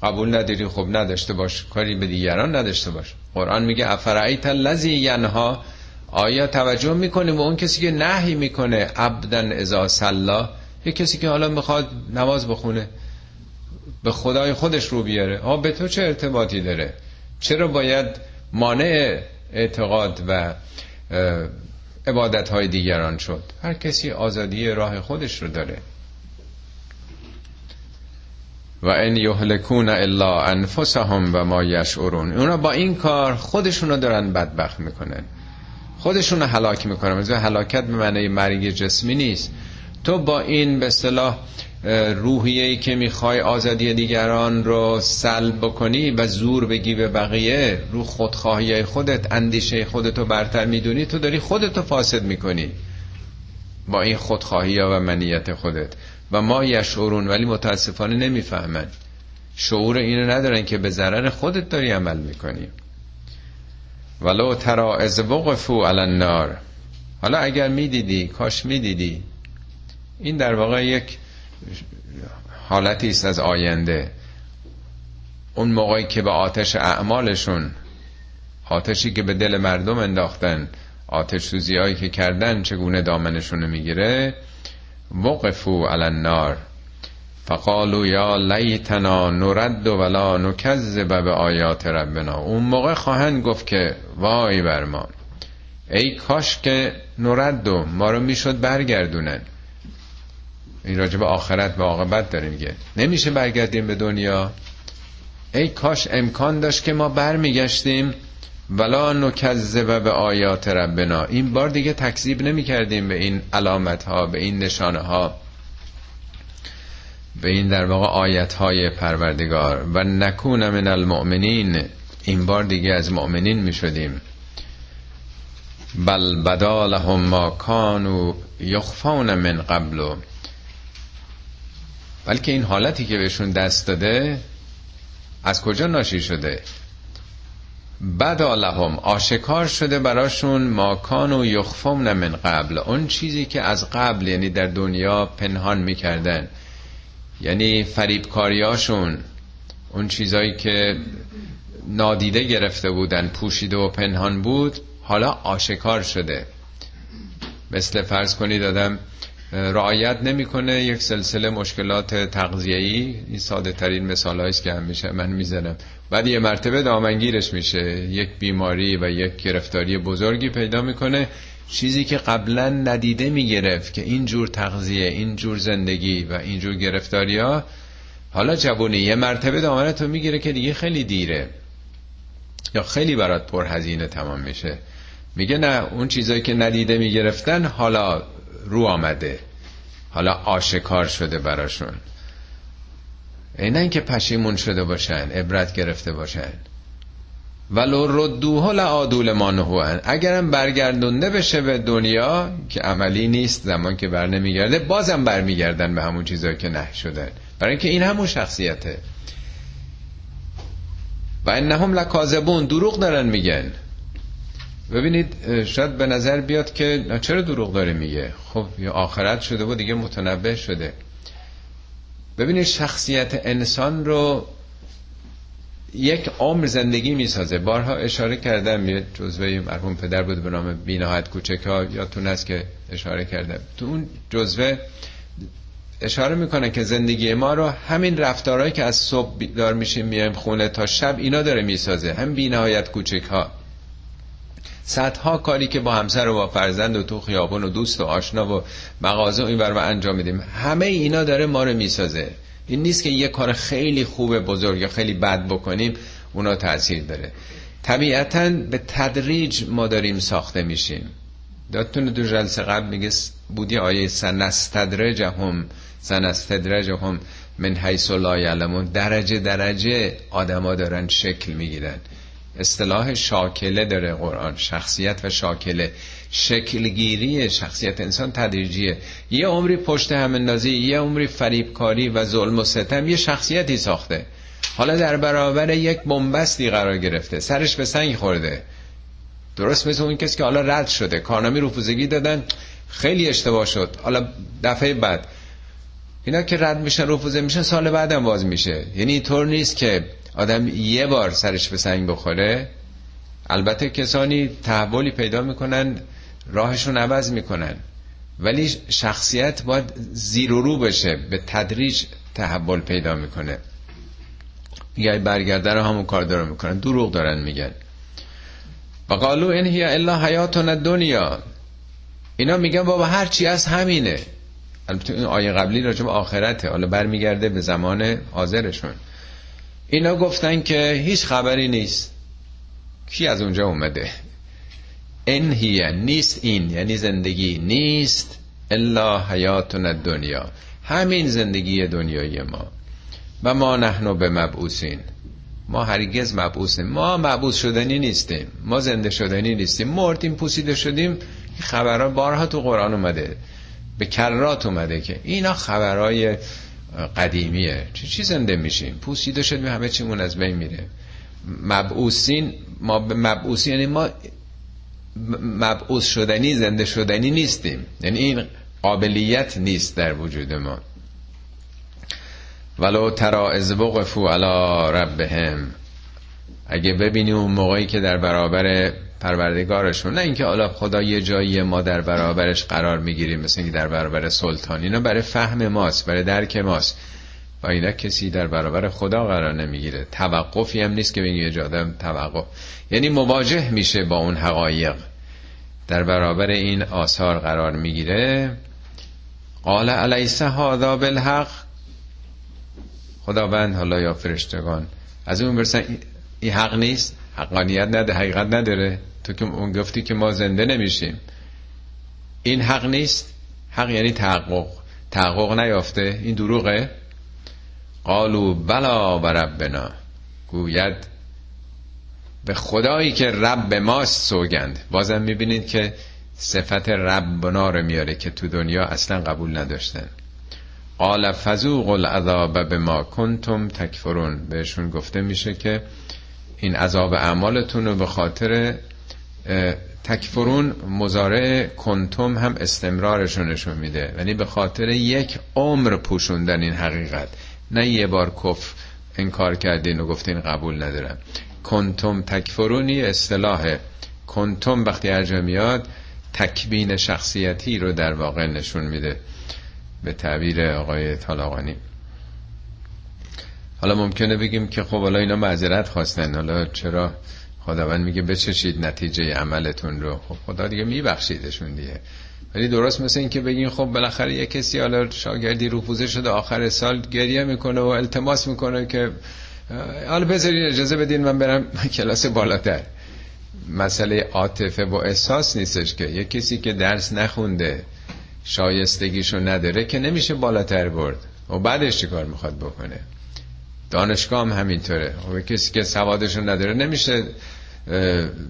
قبول نداری خب نداشته باش کاری به دیگران نداشته باش. قرآن میگه افرعیت الذی ینها؟ آیا توجه می‌کنه و اون کسی که نهی می‌کنه عبدن ازا سلا یه کسی که حالا می‌خواد نماز بخونه به خدای خودش رو بیاره. آه به تو چه ارتباطی داره؟ چرا باید مانع اعتقاد و عبادت های دیگران شد. هر کسی آزادی راه خودش رو داره. و ان یهلکون الا انفسهم و ما یشعرون. اونا با این کار خودشونو دارن بدبخت می‌کنن. خودشونو هلاک می‌کنن. مثلا هلاکت به معنی مرگ جسمی نیست. تو با این به اصطلاح روحیه که می‌خوای آزادی دیگران رو سلب بکنی و زور بگی به بقیه رو خودخواهی خودت اندیشه خودتو برتر می‌دونی تو داری خودتو فاسد می‌کنی با این خودخواهی و منیت خودت. و ما یشعرون ولی متاسفانه نمی‌فهمن. شعور اینو ندارن که به ضرر خودت داری عمل می‌کنی. ولو ترا از وقفو علی النار. حالا اگر می‌دیدی کاش می‌دیدی. این در واقع یک حالتی است از آینده. اون موقعی که به آتش اعمالشون آتشی که به دل مردم انداختن آتش سوزی هایی که کردن چگونه دامنشون می‌گیره؟ وقفو علی النار. فقالو یا لیتنا نرد ولا نکذب به آیات ربنا. اون موقع خواهند گفت که وای بر ما ای کاش که نرد ما رو می‌شد برگردونن. این راجب آخرت و عاقبت داره میگه. نمیشه برگردیم به دنیا؟ ای کاش امکان داشت که ما برمیگشتیم. ولا نکذب به آیات ربنا. این بار دیگه تکذیب نمی کردیم به این علامت ها به این نشانه ها به این در واقع آیت های پروردگار. و نکون من المؤمنین. این بار دیگه از مؤمنین می شدیم بل بدالهم ما کانو یخفون من قبلو بلکه این حالتی که بهشون دست داده از کجا ناشی شده؟ بدا لهم آشکار شده براشون ماکان و یخفون من قبل. اون چیزی که از قبل یعنی در دنیا پنهان می‌کردن. یعنی فریبکاریاشون اون چیزایی که نادیده گرفته بودن پوشیده و پنهان بود حالا آشکار شده. مثل فرض کنید دادم رعایت نمی‌کنه. یک سلسله مشکلات تغذیه‌ای. این ساده ترین مثال است که همیشه من می‌زنم. بعد یه مرتبه دامنگیرش میشه. یک بیماری و یک گرفتاری بزرگی پیدا می‌کنه. چیزی که قبلا ندیده می‌گرفت که این جور تغذیه این جور زندگی و این جور گرفتاری ها حالا جوونی یه مرتبه دامنتو می‌گیره که دیگه خیلی دیره. یا خیلی برات پرهزینه تمام میشه. میگه نه اون چیزایی که ندیده می‌گرفتن حالا رو آمده. حالا آشکار شده براشون. اینن که پشیمون شده باشن عبرت گرفته باشن. ولو ردوه لعادول ما نهوان. اگرم برگردونده بشه به دنیا که عملی نیست زمان که بر نمیگرده بازم برمیگردن به همون چیزایی که نه شدن. برای اینکه این همون شخصیته. و انهم لکاذبون دروغ دارن میگن. ببینید شاید به نظر بیاد که چرا دروغ داره میگه؟ خب یا آخرت شده و دیگه متنبه شده. ببینید شخصیت انسان رو یک عمر زندگی می‌سازه. بارها اشاره کردم یه جزوه مرحوم پدر بود به نام بینهایت کوچک ها یا تون است که اشاره کردم. تو اون جزوه اشاره می‌کنه که زندگی ما رو همین رفتارهایی که از صبح دار میشیم میایم خونه تا شب اینا داره می‌سازه. هم بینهایت کوچک صدها کاری که با همسر و با فرزند و تو خیابون و دوست و آشنا و مغازه و این و انجام میدیم. همه اینا داره ما رو می‌سازه. این نیست که یه کار خیلی خوب بزرگ یا خیلی بد بکنیم اونا تاثیر داره. طبیعتا به تدریج ما داریم ساخته میشیم. دادتون دو جلسه قبل میگه بودی آیه سنستدرجهم سنستدرجهم من حیث لا یعلمون. درجه درجه آدما دارن شکل می‌گیرن. اصطلاح شاکله داره قرآن شخصیت و شاکله. شکلگیری شخصیت انسان تدریجیه. یه عمری پشت هم اندازی یه عمری فریبکاری و ظلم و ستم یه شخصیتی ساخته. حالا در برابر یک بنبستی قرار گرفته سرش به سنگ خورده. درست مثل اون کسی که حالا رد شده کارنامه رفوزگی دادن خیلی اشتباه شد. حالا دفعه بعد. اینا که رد میشن رفوزه میشن سال بعدم باز میشه. یعنی اینطور نیست که آدم یه بار سرش به سنگ بخوره البته کسانی تحولی پیدا می‌کنن راهشون عوض می‌کنن. ولی شخصیت باید زیر و رو بشه به تدریج تحول پیدا می‌کنه. میگه برگرده رو همون کار دارن می‌کنن. دروغ دارن میگن. و قالو این الا حیاتون دنیا اینا میگن بابا هرچی از همینه. البته این آیه قبلی راجع به آخرته. حالا برمیگرده به زمان حاضرشون. اینا گفتن که هیچ خبری نیست. کی از اونجا اومده؟ این هیه نیست این یعنی زندگی نیست. الا حیاتون دنیا همین زندگی دنیای ما. و ما نحنو به مبعوثین. ما هرگز مبعوث ما مبعوث شدنی نیستیم. ما زنده شدنی نیستیم. مردیم پوسیده شدیم. خبرها بارها تو قرآن اومده. به کرات اومده که اینا خبرهای قدیمیه. چه چی زنده میشیم؟ پوسیده شدیم همه چیمون از بین میره. مبعوثین ما به مبعوثی یعنی ما مبعوث شدنی زنده شدنی نیستیم. یعنی این قابلیت نیست در وجود ما. ولو ترا از وقفو علی ربهم. اگه ببینی اون موقعی که در برابر پروردگارشون نه اینکه حالا خدا یه جایی ما در برابرش قرار می‌گیریم مثل اینکه در برابر سلطان اینا برای فهم ماست برای درک ماست. و اینا کسی در برابر خدا قرار نمی‌گیره. توقفی هم نیست که بگی اجاده توقف. یعنی مواجه میشه با اون حقایق. در برابر این آثار قرار می‌گیره. قال علیس هذا بالحق. خداوند حالا یا فرشتگان. از اون برسن این حق نیست؟ حقانیت نده حقیقت نداره. تو که اون گفتی که ما زنده نمیشیم. این حق نیست؟ حق یعنی تحقق. تحقق نیافته. این دروغه. قالو بلا و ربنا. گوید به خدایی که رب ماست سوگند. بازم می‌بینید که صفت ربنا رو میاره که تو دنیا اصلا قبول نداشتن. قال فذوق العذاب به ما کنتم تکفرون. بهشون گفته میشه که این عذاب اعمالتون رو به خاطر تکفرون مزارع کنتم هم استمرارشون نشون میده. یعنی به خاطر یک عمر پوشوندن این حقیقت. نه یه بار کف انکار کردین و گفتین قبول ندارم. کنتم تکفرونی اصطلاح. کنتم وقتی ارجا میاد تکبین شخصیتی رو در واقع نشون میده. به تعبیر آقای طالاقانی حالا ممکنه بگیم که خب حالا اینا معذرت خواستن. حالا چرا خداوند میگه بچشید نتیجه عملتون رو؟ خب خدا دیگه میبخشیدشون دیگه. ولی درست مثل این که بگین خب بالاخره یه کسی حالا شاگردی روپوزه شده آخر سال گریه می‌کنه و التماس می‌کنه که حالا بذارین اجازه بدین من برم کلاس بالاتر. مسئله عاطفه و احساس نیستش که یه کسی که درس نخونده شایستگیشو نداره که نمیشه بالاتر برد. و بعدش چی کار می‌خواد بکنه؟ دانشگاه هم همینطوره. و کسی که سوادشو نداره نمیشه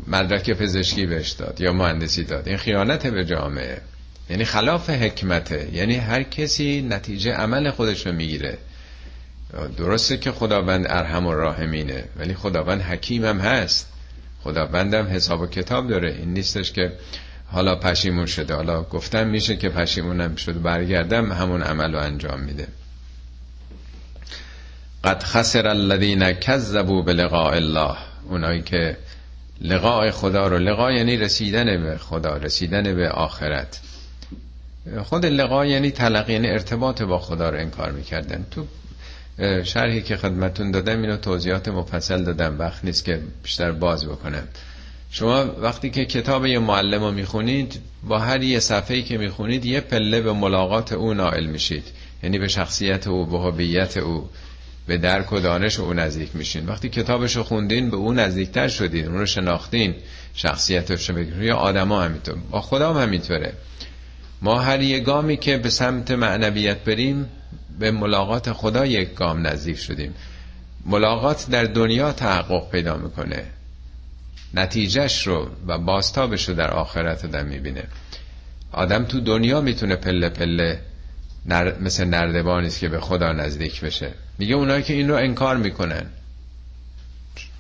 مدرک پزشکی بهش داد یا مهندسی داد. این خیانت به جامعه. یعنی خلاف حکمته. یعنی هر کسی نتیجه عمل خودش رو می‌گیره. درسته که خداوند ارحم و راهمینه ولی خداوند حکیم هم هست. خداوندم حساب و کتاب داره. این نیستش که حالا پشیمون شده. حالا گفتم میشه که پشیمونم شده برگردم همون عمل رو انجام میده قد خسر الذین کذبوا بلقاء الله. اونایی که لقاء خدا رو لقا یعنی رسیدن به خدا رسیدن به آخرت. خود لقا یعنی تلقی یعنی ارتباط با خدا رو انکار می‌کردن. تو شرحی که خدمتون دادم اینو توضیحات مفصل دادم. وقت نیست که بیشتر باز بکنم. شما وقتی که کتاب یه معلم رو می‌خونید با هر یه صفحه‌ای که می‌خونید یه پله به ملاقات او نائل میشید. یعنی به شخصیت او به هویت او. به درک و دانش او نزدیک میشین. وقتی کتابش رو خوندین به او نزدیکتر شدین اون رو شناختین. شخصیتش رو یا آدما همینطور با خدا هم همینطوره. ما هر یه گامی که به سمت معنویت بریم به ملاقات خدا یک گام نزدیک شدیم. ملاقات در دنیا تحقق پیدا می‌کنه. نتیجهش رو و باستابش رو در آخرت آدم می‌بینه. آدم تو دنیا می‌تونه پله پله نر... مثل نردبانیست که به خدا نزدیک بشه. میگه اونایی که این رو انکار می‌کنن.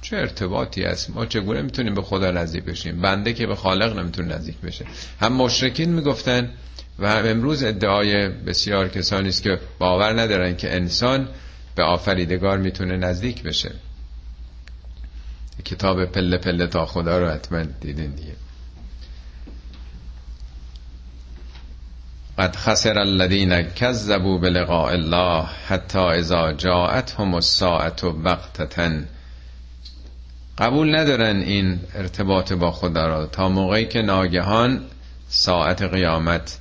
چه ارتباطی است ما چگونه می‌تونیم به خدا نزدیک بشیم؟ بنده که به خالق نمی‌تونه نزدیک بشه. هم مشرکین می‌گفتن و هم امروز ادعای بسیار کسانی است که باور ندارن که انسان به آفریدگار می‌تونه نزدیک بشه. کتاب پله پله تا خدا رو حتما دیدین دیگه. قد خسر الذين كذبوا بلقاء الله حتى اذا جاءتهم الساعه بغتة. قبول ندارن این ارتباط با خدا را. تا موقعی که ناگهان ساعت قیامت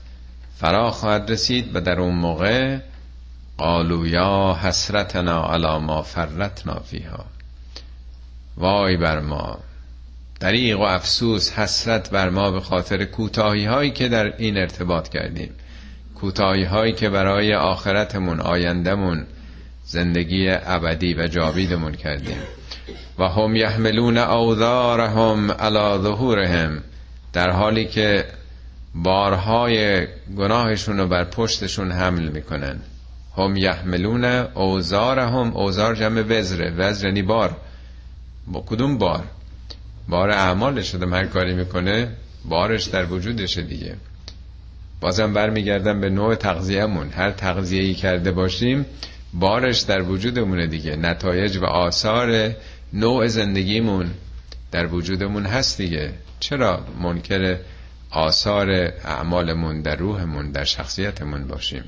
فرا خواهد رسید و در اون موقع قالو یا حسرتنا علی ما فرتنا فیها. وای بر ما. دریغ و افسوس حسرت بر ما به خاطر کوتاهی هایی که در این ارتباط کردیم. کوتاهی هایی که برای آخرتمون آیندهمون زندگی ابدی و جاویدمون کردیم. و هم یحملون اوذارهم علی ظهورهم در حالی که بارهای گناهشون رو بر پشتشون حمل می‌کنن. هم یحملون اوزارهم اوزار جمع وزره وزر یعنی بار. با کدوم بار؟ بار اعمال شده هر کاری می‌کنه بارش در وجودشه دیگه. بازم برمیگردم به نوع تغذیهمون. هر تغذیه‌ای کرده باشیم بارش در وجودمونه دیگه. نتایج و آثار نوع زندگیمون در وجودمون هست دیگه. چرا منکر آثار اعمالمون در روحمون در شخصیتمون باشیم؟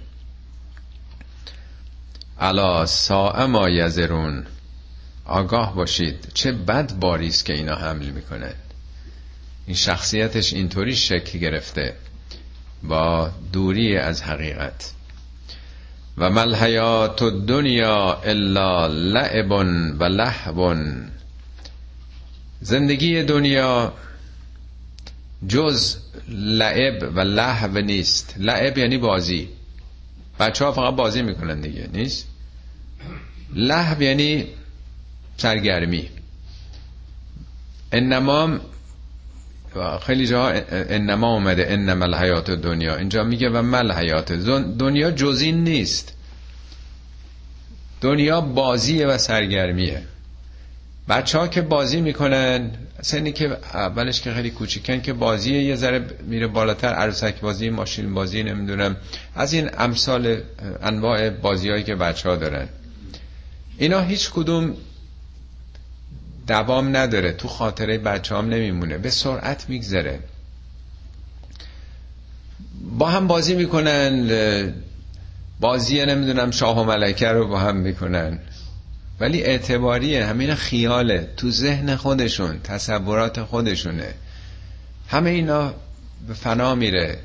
الا ساء ما یزرون آگاه باشید. چه بد باریست که اینا حمل می‌کنن. این شخصیتش اینطوری شکل گرفته. با دوری از حقیقت. و مل حیات دنیا الا لعب و لحب زندگی دنیا جز لعب و لحو نیست. لعب یعنی بازی. بچه ها فقط بازی می‌کنن دیگه نیست؟ لحو یعنی سرگرمی. انما خیلی جا انما اومده انما الحیات دنیا اینجا میگه و مل حیات دنیا جزین نیست. دنیا بازیه و سرگرمیه. بچه ها که بازی می‌کنن سنی که اولش که خیلی کوچیکن که بازی یه ذره میره بالاتر عروسک بازی ماشین بازی نمی‌دونم. از این امثال انواع بازی هایی که بچه ها دارن. اینا هیچ کدوم دوام نداره تو خاطره بچه هم نمیمونه. به سرعت میگذره. با هم بازی می‌کنن بازی نمی‌دونم شاه و ملکه رو با هم می‌کنن. ولی اعتباریه همین خیاله. تو ذهن خودشون تصورات خودشونه. همه اینا به فنا میره.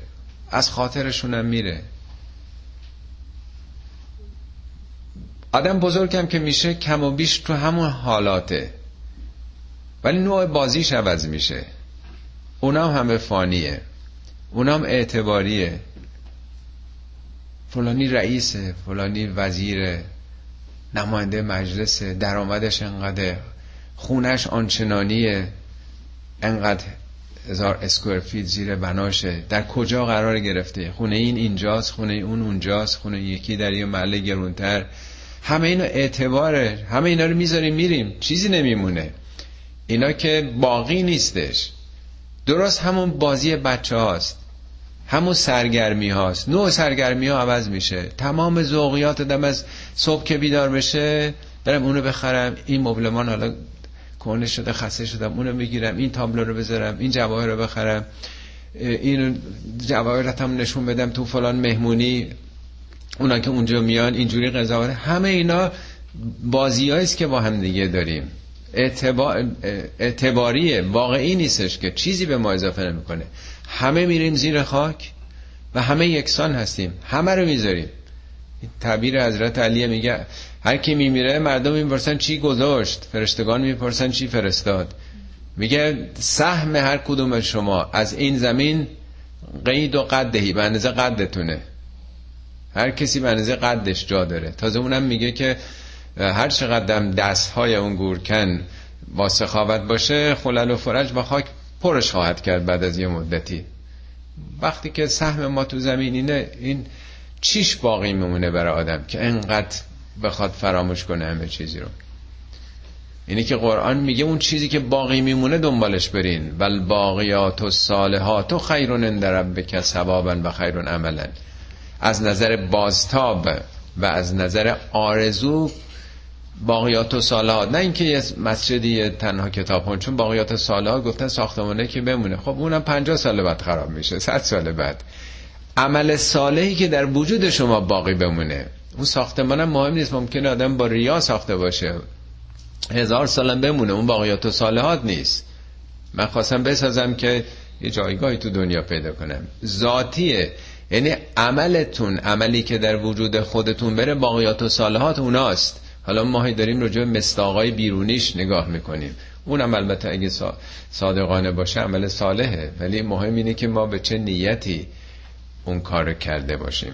از خاطرشونم میره. آدم بزرگم که میشه کم و بیش تو همون حالاته. ولی نوع بازیش عوض میشه. اونام همه فانیه. اونام اعتباریه. فلانی رئیسه فلانی وزیره. نماینده مجلس درآمدش انقدر. خونش آنچنانیه. انقدر هزار اسکوئر فیت زیر بناشه. در کجا قرار گرفته؟ خونه این اینجاست خونه اون اونجاست خونه یکی در یه محله گرونتر. همه اینا اعتباره. همه اینا رو می‌ذاریم میریم. چیزی نمیمونه. اینا که باقی نیستش. درست همون بازی بچه هاست. همون سرگرمی هاست. نوع سرگرمی ها عوض میشه. تمام ذوقیات دم از صبح که بیدار بشه برم اونو بخرم. این مبلمان حالا کنه شده خسته شدم. اونو بگیرم این تابلو رو بذارم این جواهر رو بخرم. این جواهرت هم نشون بدم تو فلان مهمونی. اونا که اونجا میان اینجوری قضاوت همه اینا بازی است که با هم دیگه داریم. اعتبار... اعتباریه واقعی نیستش که چیزی به ما اضافه نمی‌کنه. همه میریم زیر خاک و همه یکسان هستیم. همه رو می‌ذاریم. تعبیر حضرت علی میگه هر کی میمیره مردم می‌پرسن چی گذاشت؟ فرشتگان می‌پرسن چی فرستاد. میگه سهم هر کدوم شما از این زمین قید و قدهی به اندازه قدتونه. هر کسی به اندازه قدش جا داره. تازه اونم میگه که هر چقدر دست های اون گورکن با سخاوت باشه خلل و فرج با خاک پرش خواهد کرد بعد از یه مدتی. وقتی که سهم ما تو زمین اینه این چیش باقی میمونه برای آدم که انقدر بخواد فراموش کنه همه چیزی رو؟ اینی که قرآن میگه اون چیزی که باقی میمونه دنبالش برین. بل باقیات و صالحات و خیرون اندرب ربک ثوابا و خیرون عملا. از نظر بازتاب و از نظر آرزو باقیات و صالحات نه اینکه یه مسجدی تنها کتاب چون باقیات و صالحات گفتن ساختمانه که بمونه. خب اونم 50 سال بعد خراب میشه 100 سال بعد. عمل صالحی که در وجود شما باقی بمونه. اون ساختمان هم مهم نیست ممکنه آدم با ریا ساخته باشه. هزار سالم بمونه اون باقیات و صالحات نیست. من خواستم بسازم که یه جایگاهی تو دنیا پیدا کنم. ذاتیه. یعنی عملتون عملی که در وجود خودتون بره باقیات و صالحات اوناست. حالا ما داریم رجوع مستاقای بیرونیش نگاه می‌کنیم. اونم البته اگه صادقانه باشه عمل صالحه. ولی مهم اینه که ما به چه نیتی اون کار کرده باشیم.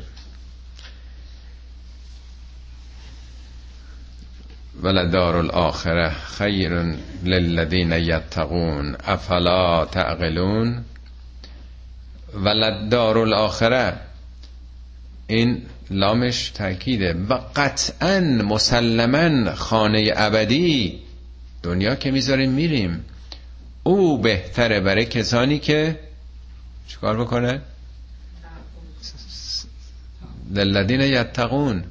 ولدار الاخره خیر للذین یتقون. افلا تعقلون؟ ولدار الاخره این لامش تاکیده و قطعا مسلما خانه ابدی دنیا که می‌ذاریم میریم. او بهتره برای کسانی که چیکار بکنه؟ للذین یتقون.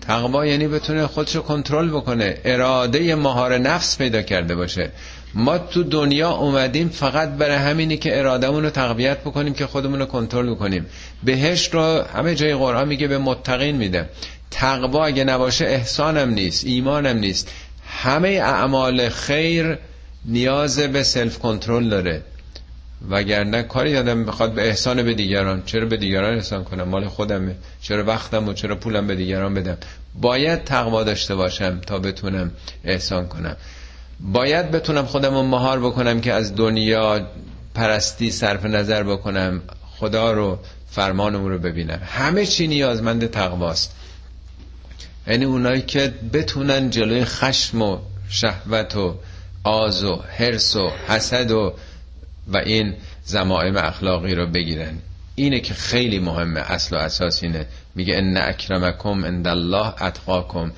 تقوا یعنی بتونه خودش رو کنترل بکنه. اراده مهار نفس پیدا کرده باشه. ما تو دنیا اومدیم فقط برای همینی که ارادهمون رو تقویت بکنیم که خودمون رو کنترل بکنیم. بهش رو همه جای قرآن میگه به متقین میده. تقوا اگه نباشه احسانم نیست ایمانم نیست. همه اعمال خیر نیاز به سلف کنترل داره. وگرنه کاری یادم بخواد به احسان به دیگران چرا به دیگران احسان کنم؟ مال خودمه چرا وقتم و چرا پولم به دیگران بدم؟ باید تقوا داشته باشم تا بتونم احسان کنم. باید بتونم خودم رو مهار بکنم که از دنیا پرستی صرف نظر بکنم خدا رو فرمانمون رو ببینم. همه چی نیازمند تقواست. یعنی اونایی که بتونن جلوی خشم و شهوت و آز و حرس و حسد و و این زمائم اخلاقی رو بگیرن. اینه که خیلی مهمه اصل و اساس اینه. میگه ان اکرمکم عند الله اتقاکم.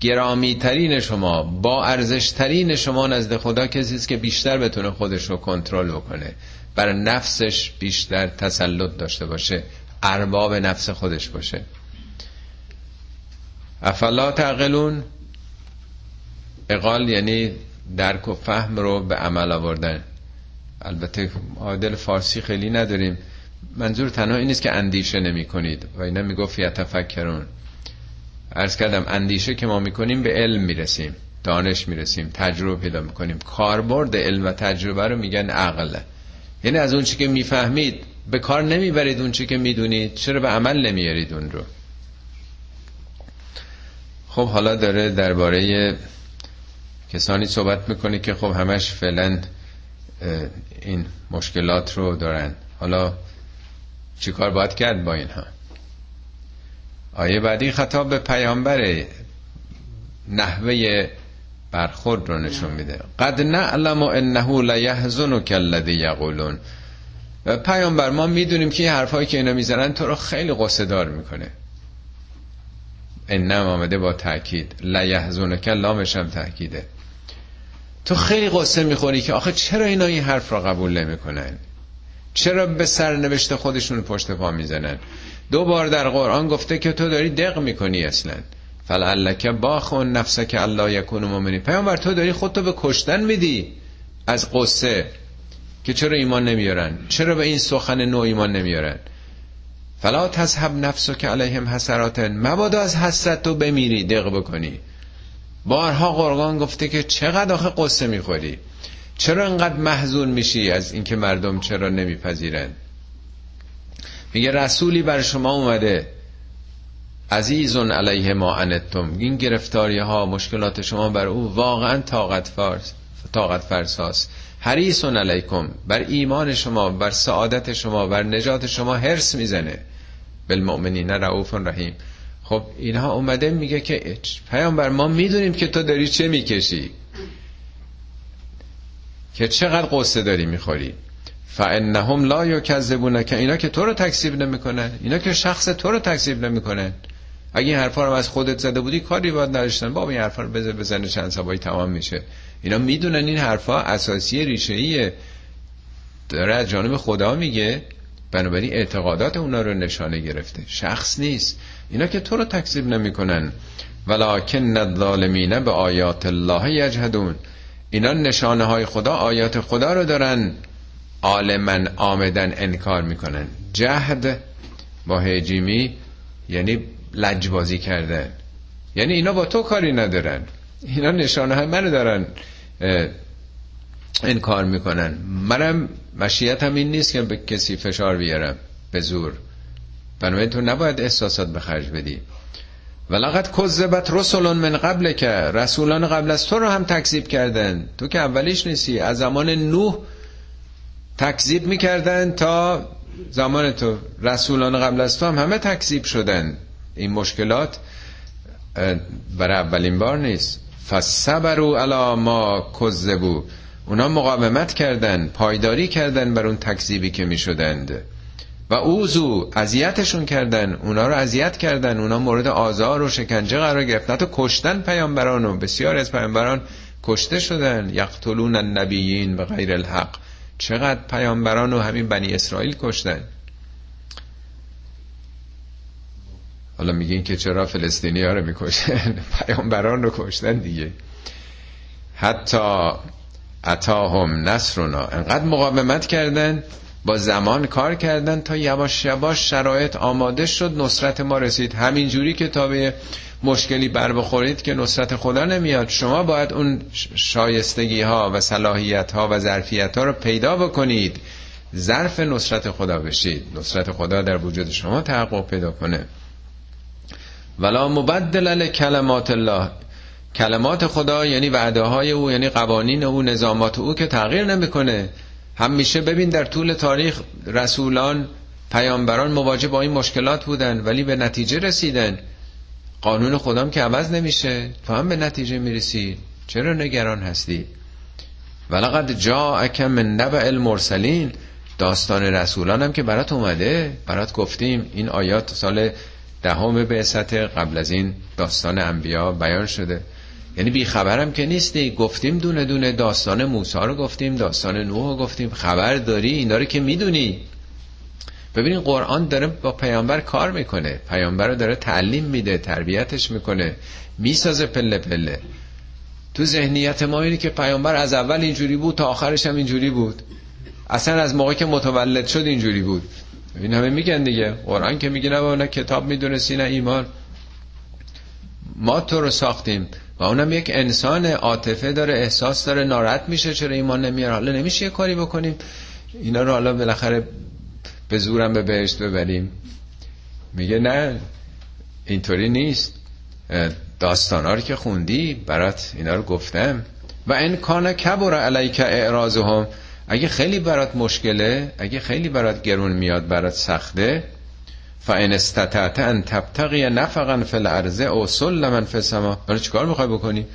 گرامی ترین شما با ارزش ترین شما نزد خدا کسی است که بیشتر بتونه خودش رو کنترل بکنه. بر نفسش بیشتر تسلط داشته باشه ارباب نفس خودش باشه. افلا تعقلون؟ اقال یعنی درک و فهم رو به عمل آوردن. البته عادل فارسی خیلی نداریم. منظور تنها این نیست که اندیشه نمی کنید و اینا می‌گفت یتفکرون. ارز کردم اندیشه که ما می‌کنیم به علم می‌رسیم دانش می‌رسیم تجربه پیدا می‌کنیم. کاربرد علم و تجربه رو میگن عقل. یعنی از اون چی که می‌فهمید به کار نمی‌برید اون چی که می‌دونید چرا به عمل نمیارید اون رو؟ خب حالا داره درباره کسانی صحبت می‌کنه که خب همش فعلا این مشکلات رو دارن. حالا چیکار باید کرد با اینها؟ آیه بعدی خطاب به پیامبر نحوه برخورد رو نشون میده. قد نعلم انه لیحزنک الذی یقولون. پیامبر ما می‌دونیم که حرفایی که اینا می‌زنن تو رو خیلی قصه دار می‌کنه. انم آمده با تاکید لیحزنک لامش هم تاکیده تو خیلی قصه می‌خوری که آخه چرا اینا این حرف را قبول نمی‌کنن؟ چرا به سرنوشت خودشون پشت پا می‌زنن؟ دو بار در قرآن گفته که تو داری دق می‌کنی اصلا. فلعلک باخون نفسک الله یکون مؤمنی پیامبر تو داری خودتو به کشتن میدی از قصه که چرا ایمان نمیارن؟ چرا به این سخن نو ایمان نمیارن؟ فلا تذهب نفسک علیهم حسراتن مبادا از حسرت تو بمیری دق بکنی. بارها قرآن گفته که چقدر آخه قصه می‌خوری؟ چرا انقدر محزون میشی از اینکه مردم چرا نمیپذیرن؟ میگه رسولی بر شما اومده. عزیزون علیه ما انتم. این گرفتاری ها مشکلات شما بر او واقعا طاقت فرس طاقت فرساس حریصون علیکم. بر ایمان شما بر سعادت شما بر نجات شما حرس می‌زنه. بالمؤمنین رعوف رحیم. خب اینها اومده میگه که پیامبر ما می‌دونیم که تو داری چه می‌کشی. که چقدر قصه داری می‌خوری. فانهم لا یکذبون که اینا که تو رو تکذیب نمی‌کنن اینا که شخص تو رو تکذیب نمی‌کنن. اگه این حرفا رو از خودت زده بودی کاری باید نداشتن. بابا این حرفا رو بزن بزنه چند سبایی تمام میشه. اینا می‌دونن این حرفا اساسی ریشه ایه داره از جانب خدا میگه. بنابراین اعتقادات اونا رو نشانه گرفته. شخص نیست. اینا که تو رو تکذیب نمی‌کنن. ولکن الظالمین به آیات الله یجهدون اینا نشانه های خدا آیات خدا رو دارن. عالما آمدن انکار می‌کنن. جهد با هجیمی یعنی لجبازی کردن. یعنی اینا با تو کاری ندارن. اینا نشانه های منو دارن انکار می‌کنن. منم مشیت هم این نیست که به کسی فشار بیارم به زور. بنابراین تو نباید احساسات به خرج بدی. ولقد کذبت رسول من قبل که رسولان قبل از تو رو هم تکذیب کردن. تو که اولیش نیستی. از زمان نوح تکذیب می‌کردن تا زمان تو رسولان قبل از تو هم همه تکذیب شدن. این مشکلات برای اولین بار نیست. فصبروا علی ما کذبوا اونا مقاومت کردن پایداری کردن بر اون تکذیبی که می‌شدند. و اوزو اذیتشون کردن. اونا رو اذیت کردن. اونا مورد آزار و شکنجه قرار گرفت. تو کشتن پیامبران و بسیار از پیامبران کشته شدن. یقتلون النبیین به غیر الحق. چقدر پیامبران و همین بنی اسرائیل کشتن؟ حالا میگین که چرا فلسطینی ها رو می‌کشن پیامبران رو کشتن دیگه. حتی اتاهم نصرنا. انقدر مقاومت کردن با زمان کار کردن تا یواش یواش شرایط آماده شد نصرت ما رسید. همینجوری که تا به مشکلی بر بخورید که نصرت خدا نمیاد. شما باید اون شایستگی ها و صلاحیت ها و ظرفیت ها رو پیدا بکنید. ظرف نصرت خدا بشید. نصرت خدا در وجود شما تحقق پیدا کنه. ولا مبدل کلمات الله. کلمات خدا یعنی وعده های او یعنی قوانین او نظامات او که تغییر نمی‌کنه. همیشه ببین در طول تاریخ رسولان پیامبران مواجه با این مشکلات بودن ولی به نتیجه رسیدن. قانون خدام که عوض نمیشه. تو هم به نتیجه می‌رسی. چرا نگران هستی؟ ولقد جاءک من نبع المرسلین. داستان رسولان هم که برات اومده. برات گفتیم این آیات سال دهم بعثت قبل از این داستان انبیا بیان شده. یعنی بی خبرم که نیستی. گفتیم دونه دونه داستان موسی رو گفتیم داستان نوح رو گفتیم. خبر داری؟ اینا رو که می‌دونی. ببینین قرآن داره با پیامبر کار می‌کنه. پیامبر رو داره تعلیم میده تربیتش می‌کنه می‌سازه پله پله. تو ذهنیت ما اینه که پیامبر از اول اینجوری بود تا آخرش هم اینجوری بود. اصلا از موقع که متولد شد اینجوری بود. این همه میگن دیگه. قرآن که میگه نه کتاب می‌دونستی نه ایمان. ما تو رو ساختیم و اونم یک انسان عاطفه داره احساس داره ناراحت میشه چرا ایمان نمیاره. حالا نمیشه یه کاری بکنیم. اینا رو حالا بالاخره به زورم به بهشت ببریم. میگه نه اینطوری نیست. داستان ها رو که خوندی برات اینا رو گفتم. و این کان کبر علیک اعراضهم. اگه خیلی برات مشکله اگه خیلی برات گرون میاد برات سخته فان استطعت ان تبتغی نفقا فی الارض او سلما فی السما. برای چیکار می‌خوای بکنی؟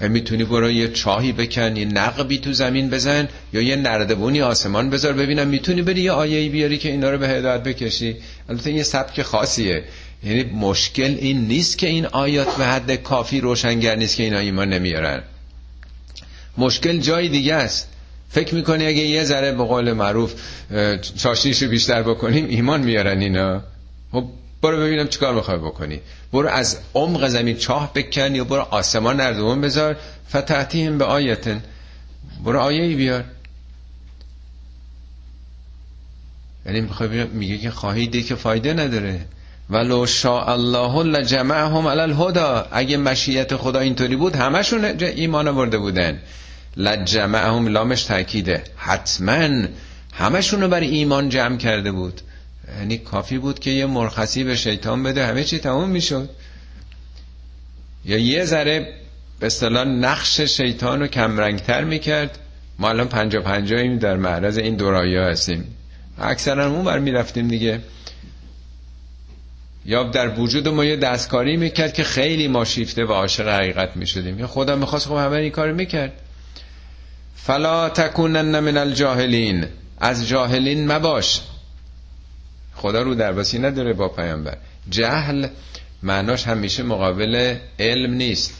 می‌تونی برو یه چاهی بکن یه نقبی تو زمین بزن یا یه نردبونی آسمان بذار ببینم می‌تونی بری یه آیه بیاری که اینا رو به هدایت بکشی؟ البته یه سبک خاصیه. یعنی مشکل این نیست که این آیات به حد کافی روشنگر نیست که اینا ایمان نمیارن. مشکل جای دیگه است. فکر می‌کنی اگه یه ذره به قول معروف چاشنیشو بیشتر بکنیم ایمان میارن اینا. خب برو ببینم چیکار می‌خوای بکنی. برو از عمق زمین چاه بکن یا برو آسمان نردوم بذار. فتحتیم به آیتن. برو آیه ای بیار. یعنی می‌خوای میگه که خواهیدی که فایده نداره. ولو شاء الله لجمعهم علی الهدى. اگه مشیت خدا اینطوری بود همشون ایمان آورده بودن. لجمعهم لامش تاکیده حتما همشون رو برای ایمان جمع کرده بود. یعنی کافی بود که یه مرخصی به شیطان بده. همه چی تموم می‌شد. یا یه ذره به اصطلاح نقش شیطان رو کمرنگتر می‌کرد. ما الان پنجا پنجاییم در معرض این دورایی هستیم. اکثرا اون بر می‌رفتیم دیگه. یا در وجود ما یه دستکاری می‌کرد که خیلی ما شیفته و عاشق حقیقت می‌شدیم. یا خدا می‌خواست خب همه این کار می‌کرد. فلا تکونن من الجاهلین. از جاهلین مباش. خدا رو درباسی نداره با پیامبر. جهل معناش همیشه مقابل علم نیست.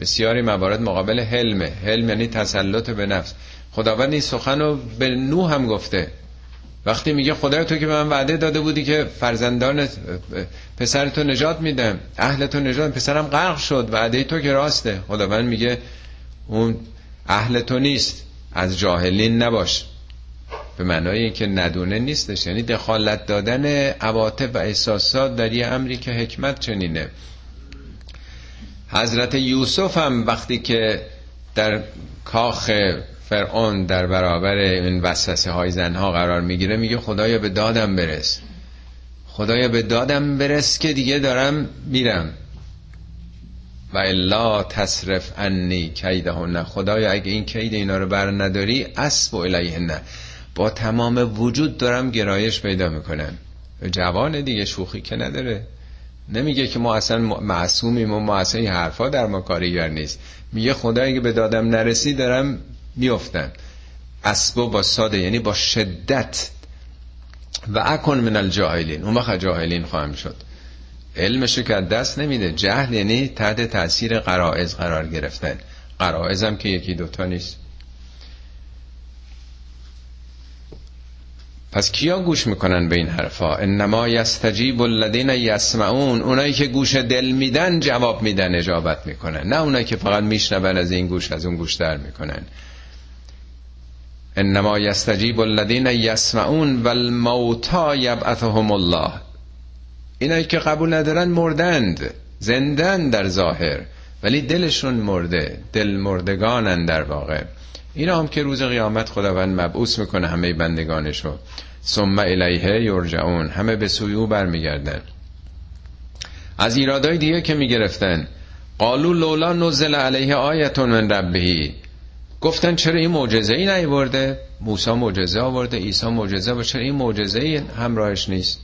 بسیاری موارد مقابل حلمه. حلم یعنی تسلط به نفس. خداوند این سخن رو به نو هم گفته. وقتی میگه خدا تو که به من وعده داده بودی که فرزندان پسر تو نجات میدم اهل تو نجات پسرم غرق شد وعده تو که راسته. خداوند میگه اون اهل تو نیست. از جاهلین نباش. به معنای که ندونه نیستش. یعنی دخالت دادن عواطف و احساسات در یه امری که حکمت چنینه. حضرت یوسف هم وقتی که در کاخ فرعون در برابر این وسوسه های زنها قرار می‌گیره میگه خدایا به دادم برس. خدایا به دادم برس که دیگه دارم میرم. و الا تصرف انی کیدهن. خدایا اگه این کید اینا رو بر نداری اسب و نه با تمام وجود دارم گرایش پیدا می‌کنم. جوان دیگه شوخی که نداره. نمیگه که ما اصلا معصومیم و ما اصلا این حرفا در ما کاریگر نیست. میگه خدا اگه به دادم نرسی دارم میفتم اسبو با ساده یعنی با شدت. و اکن من الجاهلین. اون وقت جاهلین خواهم شد. علمشو که دست نمیده. جهل یعنی تحت تاثیر قرائز قرار گرفتن. قرائز هم که یکی دوتا نیست. پس کیا گوش می‌کنن به این حرفا؟ انما یستجیب الذین یسمعون. اونایی که گوش دل میدن جواب میدن اجابت می‌کنن. نه اونایی که فقط میشنون از این گوش از اون گوش در می‌کنن. انما یستجیب الذین یسمعون والموتا یبعثهم الله. اینایی که قبول ندارن مردند زندن در ظاهر ولی دلشون مرده دل مردگانن در واقع. اینا هم که روز قیامت خداوند مبعوث می‌کنه همه بندگانشو. ثم الیه یرجعون. همه به سوی او برمیگردن. از ایرادای دیگه که می‌گرفتن. قالو لولا نزل علیه آیتون من ربهی گفتن چرا این معجزه ای نیورده؟ موسی معجزه آورده عیسی معجزه و چرا این معجزه ای همراهش نیست؟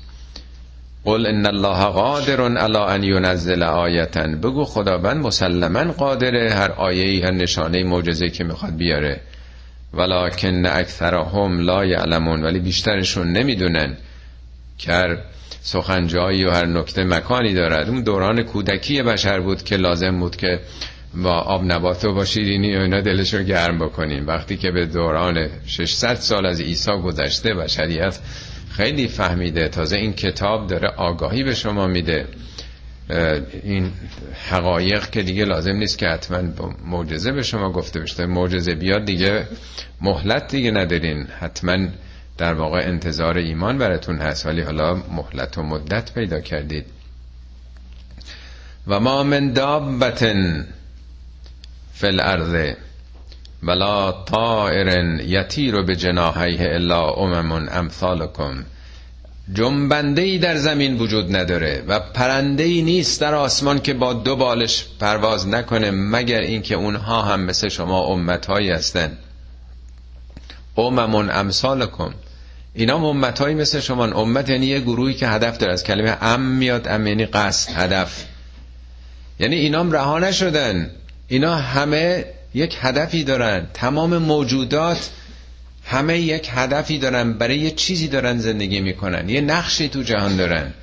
قل ان الله قادر علی ان ینزل آیتا. بگو خداوند مسلما قادره هر آیه هر نشانه معجزه که می‌خواد بیاره. ولکن اکثرهم لا یعلمون ولی بیشترشون نمی‌دونن که سخنجایی و هر نکته مکانی دارد. اون دوران کودکی بشر بود که لازم بود که با آب نبات و با شیرینی و اینا دلش رو گرم بکنیم. وقتی که به دوران 600 سال از عیسی گذشته و شریعت خیلی فهمیده. تازه این کتاب داره آگاهی به شما میده. این حقایق که دیگه لازم نیست که حتما معجزه به شما گفته بشه. معجزه بیاد دیگه مهلت دیگه ندارین. حتما در واقع انتظار ایمان براتون هست ولی حالا مهلت و مدت پیدا کردید. و ما من دابتن فی الارض. ولا طائر یتیر به جناحیه الا امم امثالکم. جنبنده ای در زمین وجود نداره و پرنده ای نیست در آسمان که با دو بالش پرواز نکنه مگر اینکه اونها هم مثل شما امتهایی هستن. اممون امثالکم. اینا امتهایی مثل شما. امت یعنی یه گروهی که هدف داره. از کلمه ام میاد ام یعنی قصد هدف. یعنی اینام رها نشدن. اینا همه یک هدفی دارن. تمام موجودات همه یک هدفی دارن. برای یه چیزی دارن زندگی می‌کنن. یه نقشی تو جهان دارن.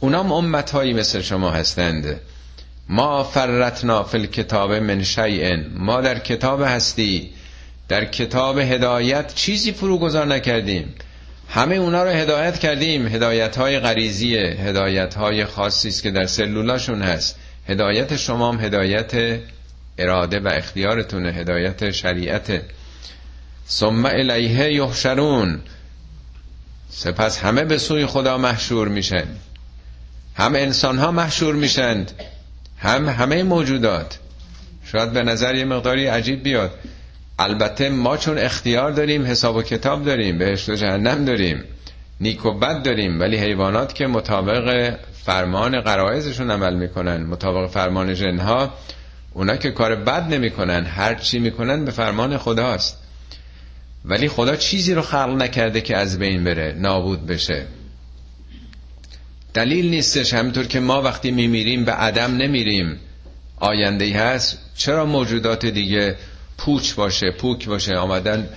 اونام امتهایی مثل شما هستند. ما فرتنا فی الکتاب من شیئن ما در کتاب هستی. در کتاب هدایت چیزی فروگذار نکردیم. همه اونا رو هدایت کردیم. هدایت های غریزیه. هدایت های خاصی است که در سلولاشون هست. هدایت شما هم هدایت اراده و اختیارتون هدایت شریعت. ثم الیه یحشرون. سپس همه به سوی خدا محشور میشن. هم انسان ها محشور میشند. هم همه موجودات. شاید به نظر یه مقداری عجیب بیاد. البته ما چون اختیار داریم حساب و کتاب داریم بهشت و جهنم داریم. نیک و بد داریم ولی حیوانات که مطابق فرمان قرائزشون عمل می‌کنن مطابق فرمان جنها اونا که کار بد نمی‌کنن هر چی می‌کنن به فرمان خداست. ولی خدا چیزی رو خلق نکرده که از بین بره نابود بشه. دلیل نیستش همینطور که ما وقتی میمیریم به عدم نمیریم. آینده ای هست چرا موجودات دیگه پوچ باشه پوک باشه؟ آمدن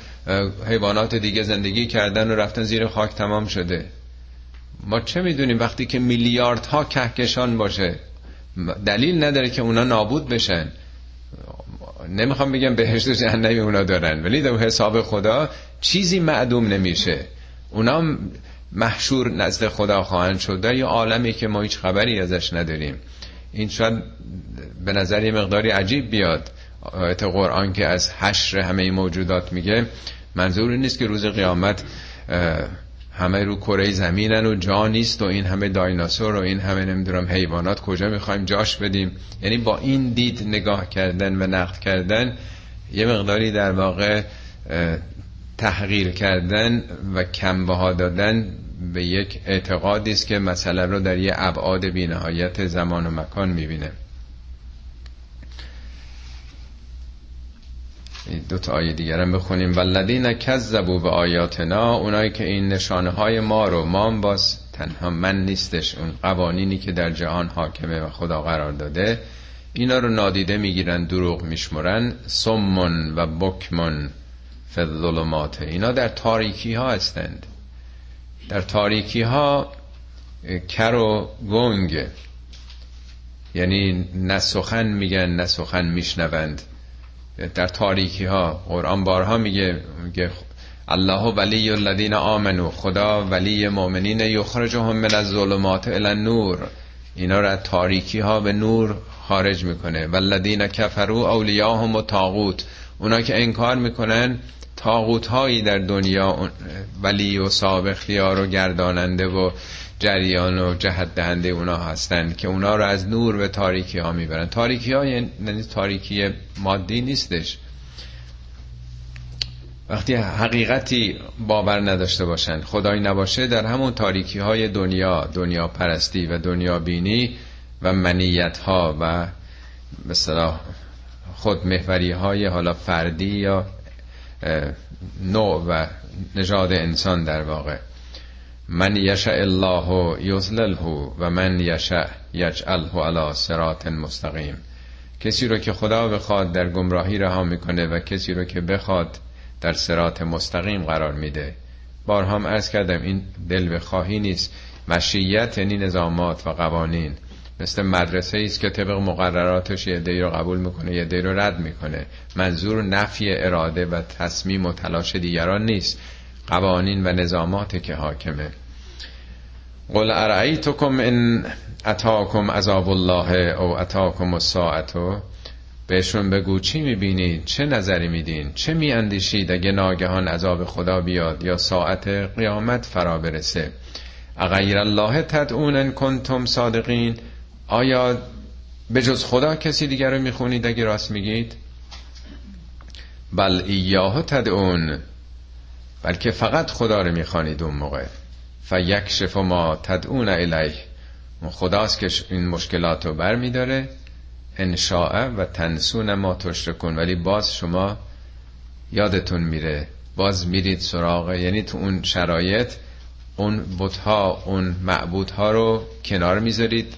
حیوانات دیگه زندگی کردن و رفتن زیر خاک تمام شده. ما چه می‌دونیم وقتی که میلیاردها کهکشان باشه؟ دلیل نداره که اونا نابود بشن. نمی‌خوام بگم بهشت و جهنمی اونا دارن ولی در حساب خدا چیزی معدوم نمیشه. اونا محشور نزد خدا خواهند شد. در یه عالمی که ما هیچ خبری ازش نداریم. این شاید به نظر یه مقداری عجیب بیاد. آیت قرآن که از حشر همه موجودات میگه منظور نیست که روز قیامت همه رو کره زمینن و جا نیست و این همه دایناسور و این همه نمی‌دونم حیوانات کجا می‌خوایم جاش بدیم. یعنی با این دید نگاه کردن و نقد کردن یه مقداری در واقع تحقیر کردن و کم بها دادن به یک اعتقادی است که مسئله رو در یه ابعاد بینهایت زمان و مکان می‌بینه. دو تا آیه دیگر هم بخونیم. والذین کذبوا به آیاتنا اونایی که این نشانه های ما رو ما باز تنها من نیستش اون قوانینی که در جهان حاکمه و خدا قرار داده اینا رو نادیده می‌گیرن دروغ میشمرن سمون و بکمون فظلمات اینا در تاریکی ها هستند. در تاریکی ها کر و گنگ یعنی نسخن میگن نسخن میشنوند. در تاریکی ها قرآن بارها میگه میگه الله ولی الذین آمنو خدا ولی مؤمنین یخرجهم من الظلمات الی النور. اینا را تاریکی ها به نور خارج می‌کنه. والذین کفروا اولیاهم و تاغوت اونا که انکار می‌کنن تاغوت هایی در دنیا ولی و صاحب اختیار و گرداننده و جریان و جهت دهنده اونا هستند که اونا رو از نور به تاریکی ها می‌برن. تاریکی ها یعنی تاریکی مادی نیستش. وقتی حقیقتی باور نداشته باشن خدایی نباشه در همون تاریکی های دنیا دنیا پرستی و دنیا بینی و منیت ها و مثلا خود محوری های حالا فردی یا نوع و نژاد انسان در واقع. من یشع الله یزلله و من یشع یجعله علی صراط مستقیم. کسی رو که خدا بخواد در گمراهی رها می‌کنه و کسی رو که بخواد در سرات مستقیم قرار میده. بارها هم ارز کردم این دل بخواهی نیست. مشیت یعنی نظامات و قوانین. مثل مدرسه است که طبق مقرراتش یه دی رو قبول می‌کنه یه دی رو رد می‌کنه. منظور نفی اراده و تصمیم و تلاش دیگران نیست. قوانین و نظامات که حاکمه. قل ارعیتکم ان اتاکم عذاب الله او اتاکم الساعتو بهشون بگو چی می‌بینید چه نظری میدین؟ چه میاندیشید اگه ناگهان عذاب خدا بیاد یا ساعت قیامت فرا برسه؟ اغیر الله تدعون ان کنتم صادقین. آیا به جز خدا کسی دیگر رو می‌خونید اگه راست میگید؟ بل ایاه تدعون. بلکه فقط خدا رو می‌خوانید اون موقع. فیکشف ما تدعون الیه. اون خداست که این مشکلات رو بر میداره انشاء و تنسون ما تشرکون. ولی باز شما یادتون میره. باز میرید سراغ یعنی تو اون شرایط اون بتها اون معبودها رو کنار می‌ذارید.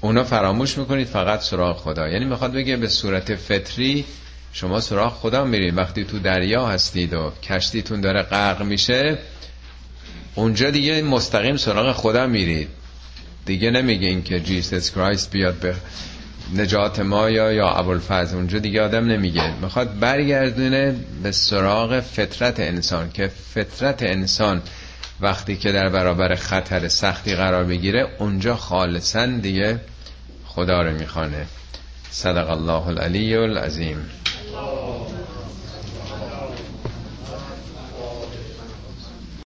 اونا فراموش می‌کنید فقط سراغ خدا. یعنی می‌خواد بگه به صورت فطری شما سراغ خدا میرید وقتی تو دریا هستید و کشتیتون داره غرق میشه اونجا دیگه مستقیم سراغ خدا میرید. دیگه نمیگه که جیسس کرایست بیاد به نجات ما یا یا ابوالفضل. اونجا دیگه آدم نمیگه. می‌خواد برگردونه به سراغ فطرت انسان که فطرت انسان وقتی که در برابر خطر سختی قرار بگیره اونجا خالصا دیگه خدا رو می‌خوانه. صدق الله العلی العظیم. 哦。